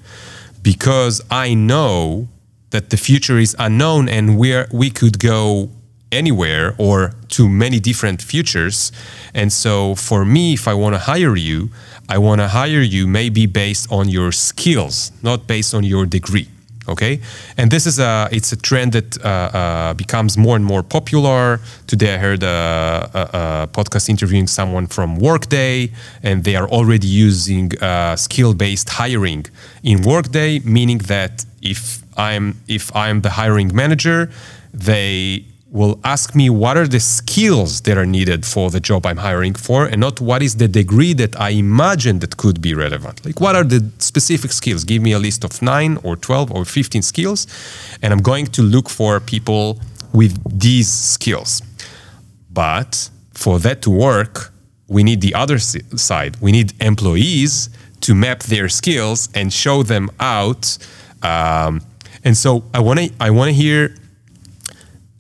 because I know that the future is unknown and where we could go anywhere or to many different futures. And so for me, if I want to hire you, I want to hire you maybe based on your skills, not based on your degree. Okay, and this is a it's a trend that uh, uh, becomes more and more popular. Today, I heard a, a, a podcast interviewing someone from Workday, and they are already using uh, skill-based hiring in Workday, meaning that if I'm if I'm the hiring manager, they will ask me what are the skills that are needed for the job I'm hiring for and not what is the degree that I imagine that could be relevant. Like what are the specific skills? Give me a list of 9 or 12 or 15 skills and I'm going to look for people with these skills. But for that to work, we need the other side. We need employees to map their skills and show them out. Um, and so I want to I want to hear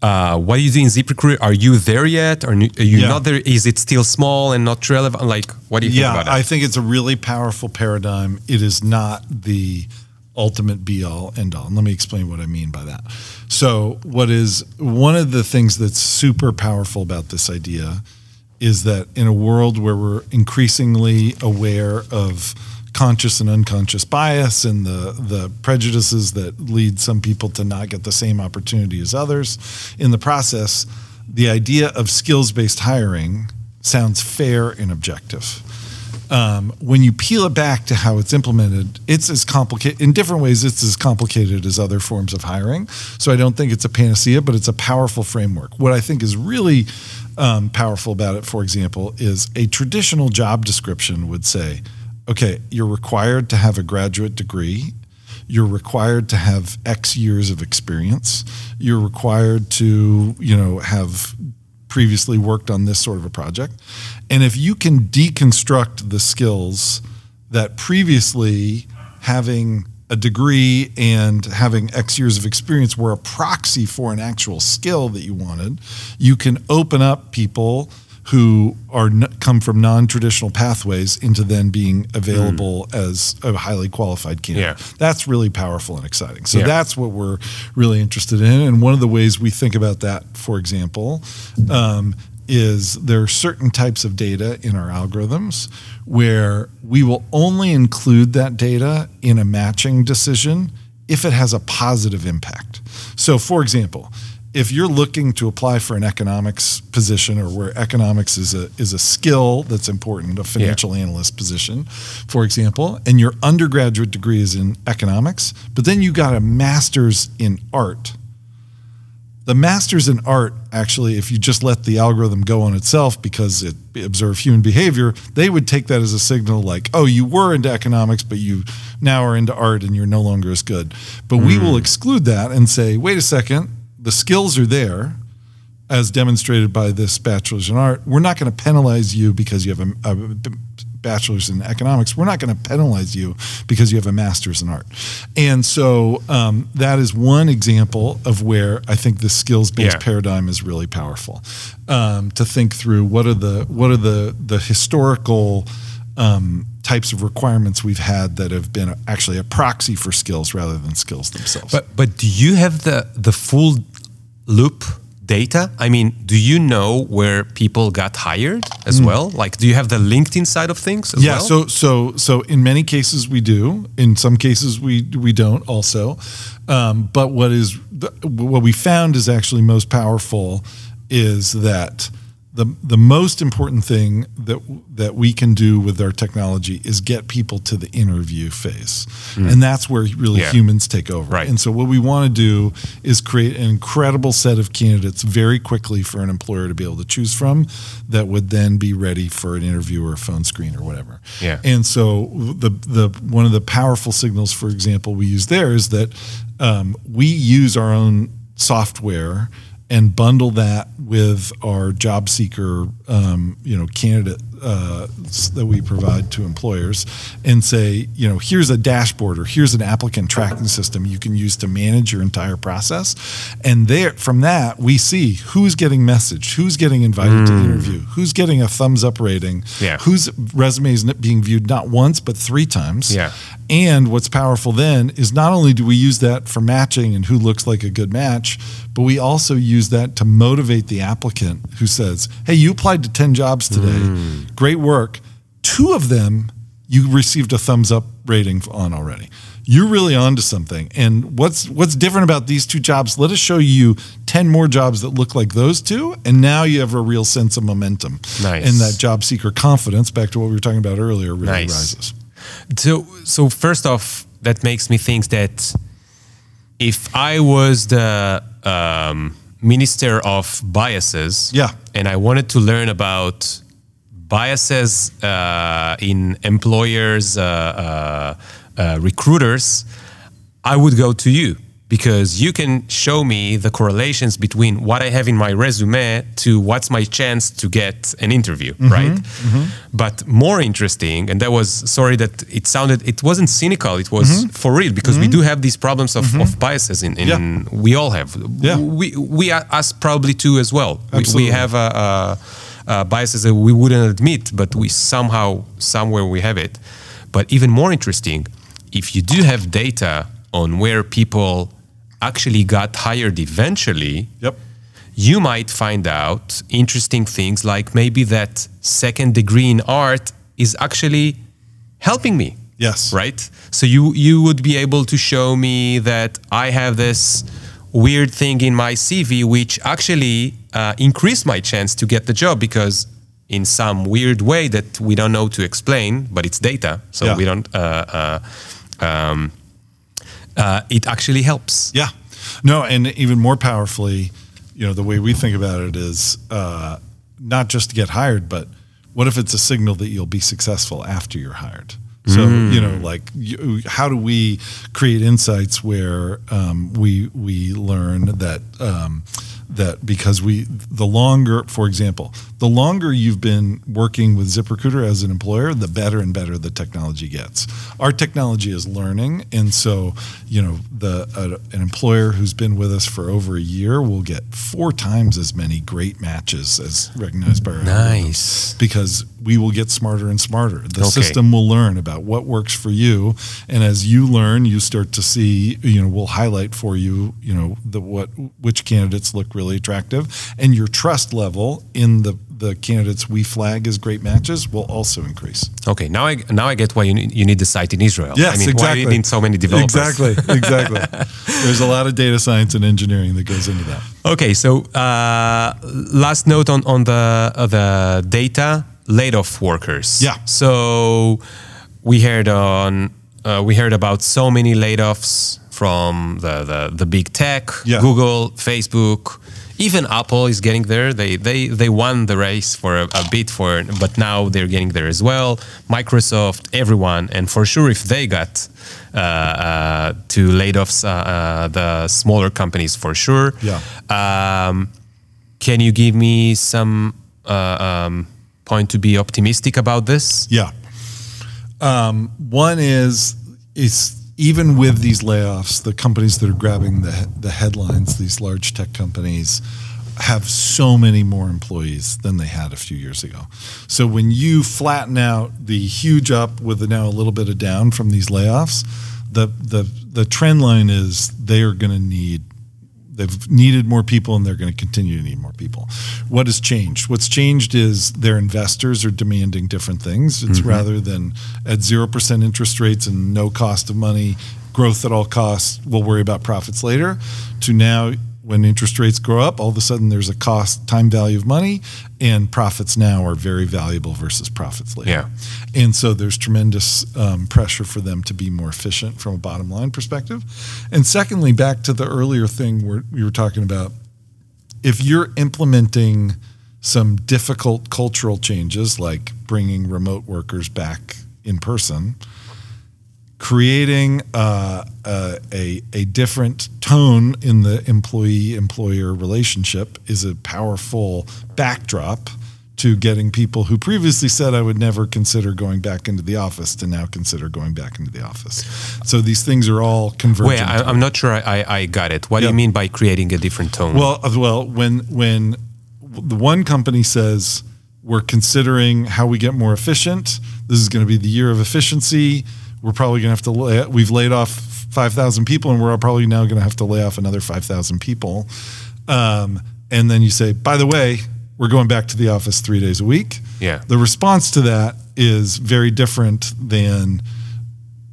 uh, what are you doing in ZipRecruiter? Are you there yet? Are you are you Yeah. not there? Is it still small and not relevant? Like, what do you think yeah, about that? I think it's a really powerful paradigm. It is not the ultimate be all end all. And let me explain what I mean by that. So, what is one of the things that's super powerful about this idea is that in a world where we're increasingly aware of conscious and unconscious bias and the the prejudices that lead some people to not get the same opportunity as others in the process the idea of skills based hiring sounds fair and objective um, when you peel it back to how it's implemented, it's as complicated in different ways. It's as complicated as other forms of hiring. So I don't think it's a panacea, but it's a powerful framework. What I think is really um, powerful about it, for example, is a traditional job description would say, okay, you're required to have a graduate degree. You're required to have X years of experience. You're required to, you know, have previously worked on this sort of a project. And if you can deconstruct the skills that previously having a degree and having X years of experience were a proxy for an actual skill that you wanted, you can open up people who are come from non-traditional pathways into then being available as a highly qualified candidate. Yeah. That's really powerful and exciting. So Yeah. that's what we're really interested in. And one of the ways we think about that, for example, um, is there are certain types of data in our algorithms where we will only include that data in a matching decision if it has a positive impact. So, for example, if you're looking to apply for an economics position or where economics is a is a skill that's important, a financial analyst position, for example, and your undergraduate degree is in economics, but then you got a master's in art. The masters in art actually, if you just let the algorithm go on itself because it observes human behavior, they would take that as a signal like, oh, you were into economics, but you now are into art and you're no longer as good. But we will hmm. exclude that and say, wait a second, the skills are there as demonstrated by this bachelor's in art. We're not going to penalize you because you have a, a bachelor's in economics. We're not going to penalize you because you have a master's in art. And so um, that is one example of where I think the skills based Yeah. paradigm is really powerful. Um, to think through what are the what are the the historical um, types of requirements we've had that have been actually a proxy for skills rather than skills themselves. But but do you have the the full loop data? I mean, do you know where people got hired as well? Like, do you have the LinkedIn side of things as Mm. yeah, well? so so so in many cases we do. In some cases we we don't. Also, um, but what is the, what we found is actually most powerful is that the the most important thing that that we can do with our technology is get people to the interview phase, and that's where really. Yeah. humans take over. Right. And so what we want to do is create an incredible set of candidates very quickly for an employer to be able to choose from that would then be ready for an interview or a phone screen or whatever. Yeah. And so the the one of the powerful signals, for example, we use there is that um, we use our own software and bundle that with our job seeker, um, you know, candidate uh, that we provide to employers, and say, you know, here's a dashboard or here's an applicant tracking system you can use to manage your entire process, and there from that we see who's getting messaged, who's getting invited to interview, who's getting a thumbs up rating, Yeah. whose resume is being viewed not once but three times. Yeah. And what's powerful then is not only do we use that for matching and who looks like a good match, but we also use that to motivate the applicant who says, Hey, you applied to 10 jobs today. Great work. Two of them you received a thumbs up rating on already. You're really onto something. And what's what's different about these two jobs? Let us show you 10 more jobs that look like those two. And now you have a real sense of momentum. Nice. And that job seeker confidence, back to what we were talking about earlier, really Nice. rises. So, so first off, that makes me think that if I was the um, minister of biases, Yeah. and I wanted to learn about biases uh, in employers, uh, uh, recruiters, I would go to you because you can show me the correlations between what I have in my resume to what's my chance to get an interview, right? But more interesting, and that was sorry that it sounded it wasn't cynical, it was for real because we do have these problems of, of biases in, in Yeah. we all have. Yeah. We we are us probably too as well. We, we have a, a, a biases that we wouldn't admit, but we somehow somewhere we have it. But even more interesting, if you do have data on where people actually got hired eventually, Yep. you might find out interesting things like maybe that second degree in art is actually helping me Yes. right so you you would be able to show me that i have this weird thing in my cv which actually uh, increased my chance to get the job because in some weird way that we don't know to explain but it's data so Yeah. we don't uh, uh, um, uh, it actually helps Yeah. No, and even more powerfully, you know, the way we think about it is uh, not just to get hired, but what if it's a signal that you'll be successful after you're hired? So you know, like, you, how do we create insights where um, we we learn that um, that because we the longer, for example, the longer you've been working with ZipRecruiter as an employer, the better and better the technology gets. Our technology is learning, and so you know the uh, an employer who's been with us for over a year will get four times as many great matches as recognized by our nice because we will get smarter and smarter. The Okay. system will learn about what works for you, and as you learn, you start to see. You know, we'll highlight for you. You know, the what which candidates look really attractive, and your trust level in the the candidates we flag as great matches will also increase. okay now i now i get why you need, you need the site in israel Yes, i mean exactly. why you need so many developers Exactly, exactly. There's a lot of data science and engineering that goes into that. Okay, so uh, last note on on the uh, the data laid off workers. Yeah. So we heard on uh, we heard about so many layoffs from the the, the big tech, Yeah. Google, Facebook. Even Apple is getting there. They they they won the race for a, a bit for, but now they're getting there as well. Microsoft, everyone, and for sure, if they got uh, uh, to laid offs, uh, uh, the smaller companies for sure. Yeah. Um, can you give me some uh, um, point to be optimistic about this? Yeah. Um, one is is even with these layoffs, the companies that are grabbing the the headlines, these large tech companies, have so many more employees than they had a few years ago. So when you flatten out the huge up with now a little bit of down from these layoffs, the the the trend line is they are going to need they've needed more people and they're going to continue to need more people. What has changed? What's changed is their investors are demanding different things. It's mm-hmm. rather than at 0% interest rates and no cost of money, growth at all costs, we'll worry about profits later, to now when interest rates grow up, all of a sudden there's a cost time value of money, and profits now are very valuable versus profits later. Yeah. And so there's tremendous um, pressure for them to be more efficient from a bottom line perspective. And secondly, back to the earlier thing where we were talking about, if you're implementing some difficult cultural changes like bringing remote workers back in person, creating uh, uh, a, a different tone in the employee employer relationship is a powerful backdrop to getting people who previously said I would never consider going back into the office to now consider going back into the office. So these things are all converging. Wait, I, am not sure I, I got it. What do you mean by creating a different tone? Well, uh, well, when when the one company says we're considering how we get more efficient, this is going to be the year of efficiency we're probably going to have to lay, we've laid off 5,000 people and we're probably now going to have to lay off another 5,000 people. Um, and then you say, by the way, we're going back to the office three days a week. Yeah. The response to that is very different than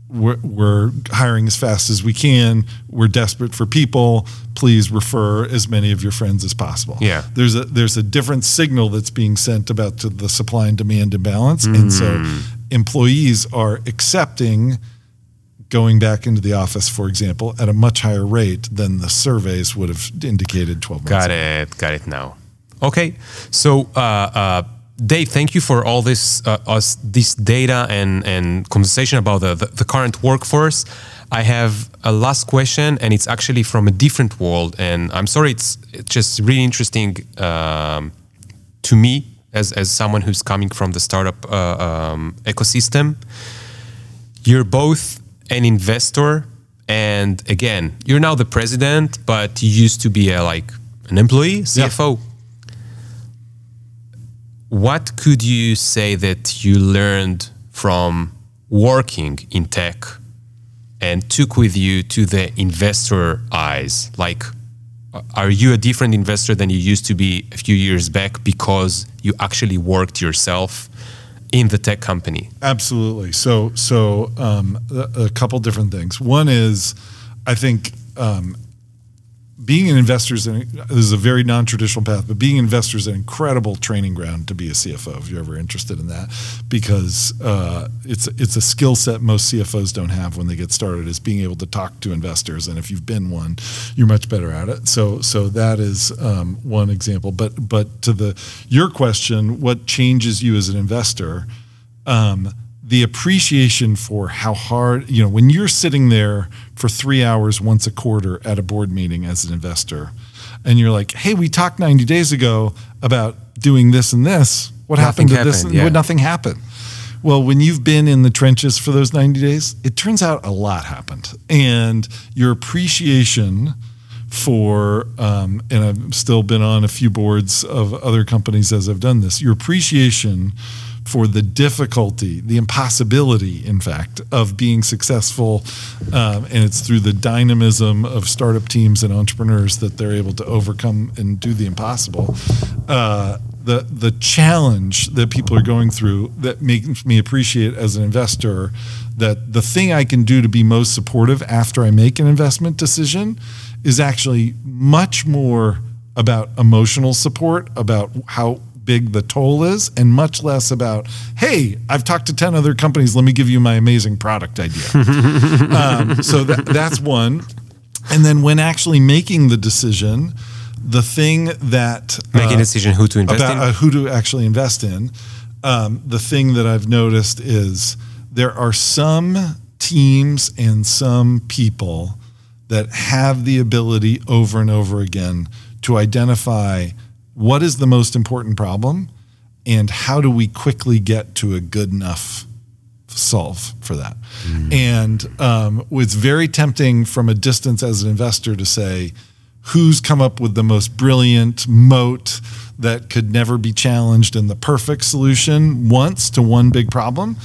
we're, we're hiring as fast as we can. We're desperate for people. Please refer as many of your friends as possible. Yeah. There's a there's a different signal that's being sent about to the supply and demand imbalance, mm. and so mm employees are accepting going back into the office, for example, at a much higher rate than the surveys would have indicated 12 months Got ago. it. Got it now. Okay. So, uh, uh, Dave, thank you for all this uh, us this data and and conversation about the, the, the current workforce. I have a last question, and it's actually from a different world. And I'm sorry, it's, it's just really interesting um, to me as, as someone who's coming from the startup uh, um, ecosystem. You're both an investor, and again, you're now the president, but you used to be a, like an employee, CFO. Yeah. What could you say that you learned from working in tech and took with you to the investor eyes? Like, are you a different investor than you used to be a few years back because you actually worked yourself in the tech company? Absolutely. So, so um, a, a, couple different things. One is, I think um, being an investor is, an, is a very non-traditional path, but being an investor is an incredible training ground to be a CFO if you're ever interested in that, because uh, it's it's a skill set most CFOs don't have when they get started is being able to talk to investors, and if you've been one, you're much better at it. So so that is um, one example. But but to the your question, what changes you as an investor? Um, the appreciation for how hard, you know, when you're sitting there for three hours once a quarter at a board meeting as an investor, and you're like, hey, we talked 90 days ago about doing this and this. What nothing happened to happened, this? Yeah. Nothing happened. Well, when you've been in the trenches for those 90 days, it turns out a lot happened. And your appreciation for, um, and I've still been on a few boards of other companies as I've done this, your appreciation for the difficulty, the impossibility, in fact, of being successful. Um, and it's through the dynamism of startup teams and entrepreneurs that they're able to overcome and do the impossible. Uh, the the challenge that people are going through that makes me appreciate as an investor that the thing I can do to be most supportive after I make an investment decision is actually much more about emotional support about how big the toll is and much less about, hey, I've talked to 10 other companies. Let me give you my amazing product idea. um, so that, that's one. And then when actually making the decision, the thing that making uh, a decision who to invest about, in, uh, who to actually invest in, um, the thing that I've noticed is there are some teams and some people that have the ability over and over again to identify what is the most important problem and how do we quickly get to a good enough solve for that mm. and um, it's very tempting from a distance as an investor to say who's come up with the most brilliant moat that could never be challenged and the perfect solution once to one big problem.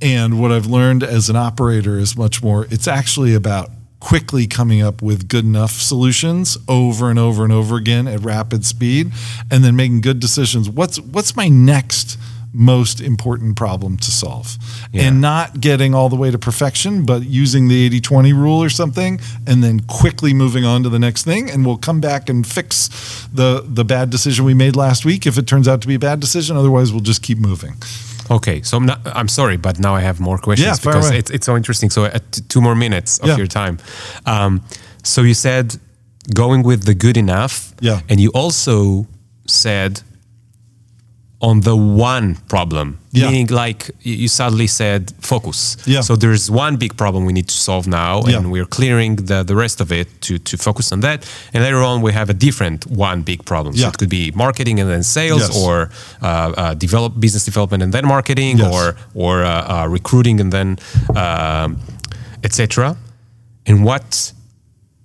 And what I've learned as an operator is much more, it's actually about quickly coming up with good enough solutions over and over and over again at rapid speed and then making good decisions. What's what's my next most important problem to solve Yeah. and not getting all the way to perfection, but using the 80 20 rule or something and then quickly moving on to the next thing. And we'll come back and fix the, the bad decision we made last week if it turns out to be a bad decision. Otherwise, we'll just keep moving. Okay, so I'm, not, I'm sorry, but now I have more questions Yeah, because it's, it's so interesting. So, uh, two more minutes of Yeah. your time. Um, so, you said going with the good enough. Yeah. And you also said on the one problem, Yeah. meaning like you sadly said focus. Yeah. So, there's one big problem we need to solve now, Yeah. and we're clearing the, the rest of it to, to focus on that. And later on, we have a different one big problem. So, Yeah. it could be marketing and then sales Yes. or uh, uh, develop business development and then marketing Yes. or or uh, uh, recruiting and then um, etc. And what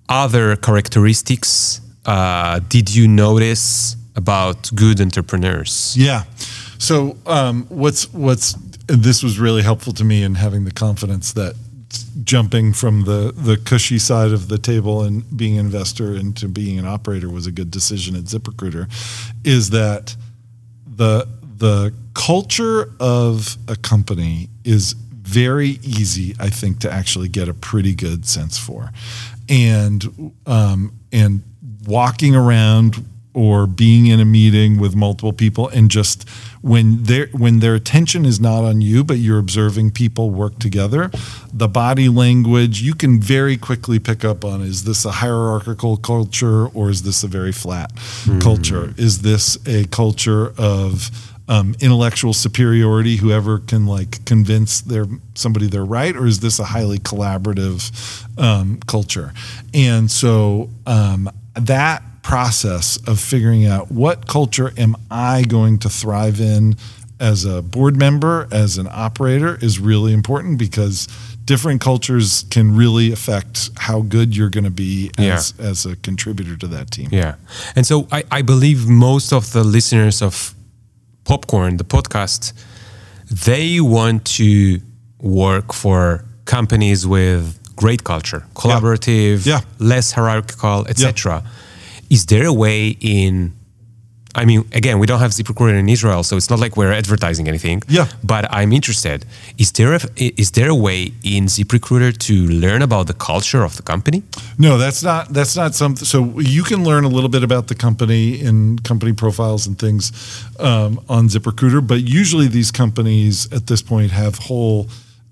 other characteristics uh, did you notice about good entrepreneurs? Yeah. So um, what's what's this was really helpful to me in having the confidence that jumping from the the cushy side of the table and being an investor into being an operator was a good decision at ZipRecruiter is that the the culture of a company is very easy, I think, to actually get a pretty good sense for, and um, and walking around or being in a meeting with multiple people and just when their when their attention is not on you but you're observing people work together the body language you can very quickly pick up on is this a hierarchical culture or is this a very flat culture? Is this a culture of um, intellectual superiority whoever can like convince their somebody they're right or is this a highly collaborative um, culture? And so um, that process of figuring out what culture am I going to thrive in as a board member, as an operator, is really important because different cultures can really affect how good you're going to be as, as a contributor to that team. Yeah. And so I, I believe most of the listeners of Popcorn, the podcast, they want to work for companies with great culture, collaborative, Yeah. less hierarchical, etc. Is there a way in I mean, again, we don't have ZipRecruiter in Israel, so it's not like we're advertising anything. Yeah. But I'm interested. Is there a, is there a way in ZipRecruiter to learn about the culture of the company? No, that's not that's not something. So you can learn a little bit about the company in company profiles and things um, on ZipRecruiter, but usually these companies at this point have whole.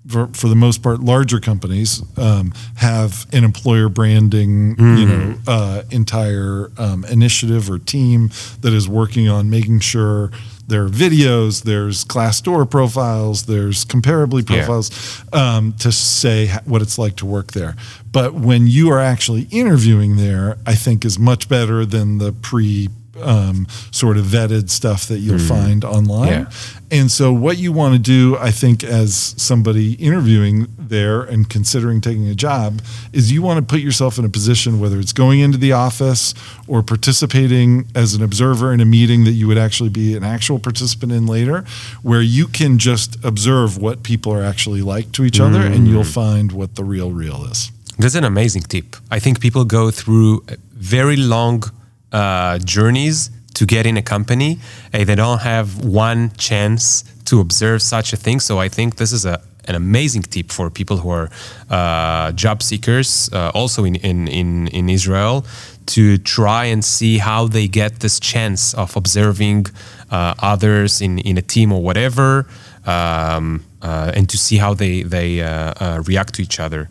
For, for the most part, larger companies um, have an employer branding, you know, uh, entire um, initiative or team that is working on making sure there are videos, there's Glassdoor profiles, there's comparably Yeah. profiles um, to say what it's like to work there. But when you are actually interviewing there, I think is much better than the pre um, sort of vetted stuff that you'll find online. Yeah. And so, what you want to do, I think, as somebody interviewing there and considering taking a job, is you want to put yourself in a position, whether it's going into the office or participating as an observer in a meeting that you would actually be an actual participant in later, where you can just observe what people are actually like to each other and you'll find what the real, real is. That's an amazing tip. I think people go through very long uh, journeys to get in a company, and they don't have one chance to observe such a thing. So I think this is a an amazing tip for people who are uh, job seekers, uh, also in, in, in, in Israel, to try and see how they get this chance of observing uh, others in, in a team or whatever, um, uh, and to see how they, they uh, uh, react to each other.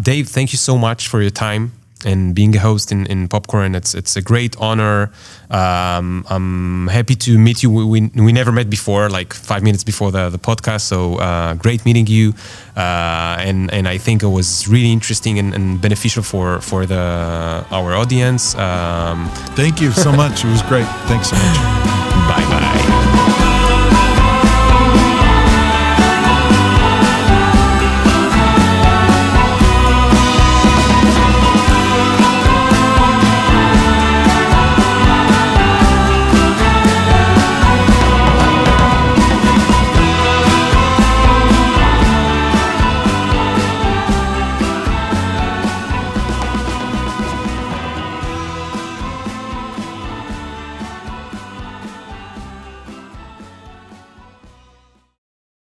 Dave, thank you so much for your time and being a host in, in Popcorn. It's it's a great honor. Um, I'm happy to meet you. We, we, we never met before, like five minutes before the, the podcast. So uh, great meeting you. Uh, and, and I think it was really interesting and, and beneficial for, for the our audience. Um, Thank you so much. It was great. Thanks so much. bye bye.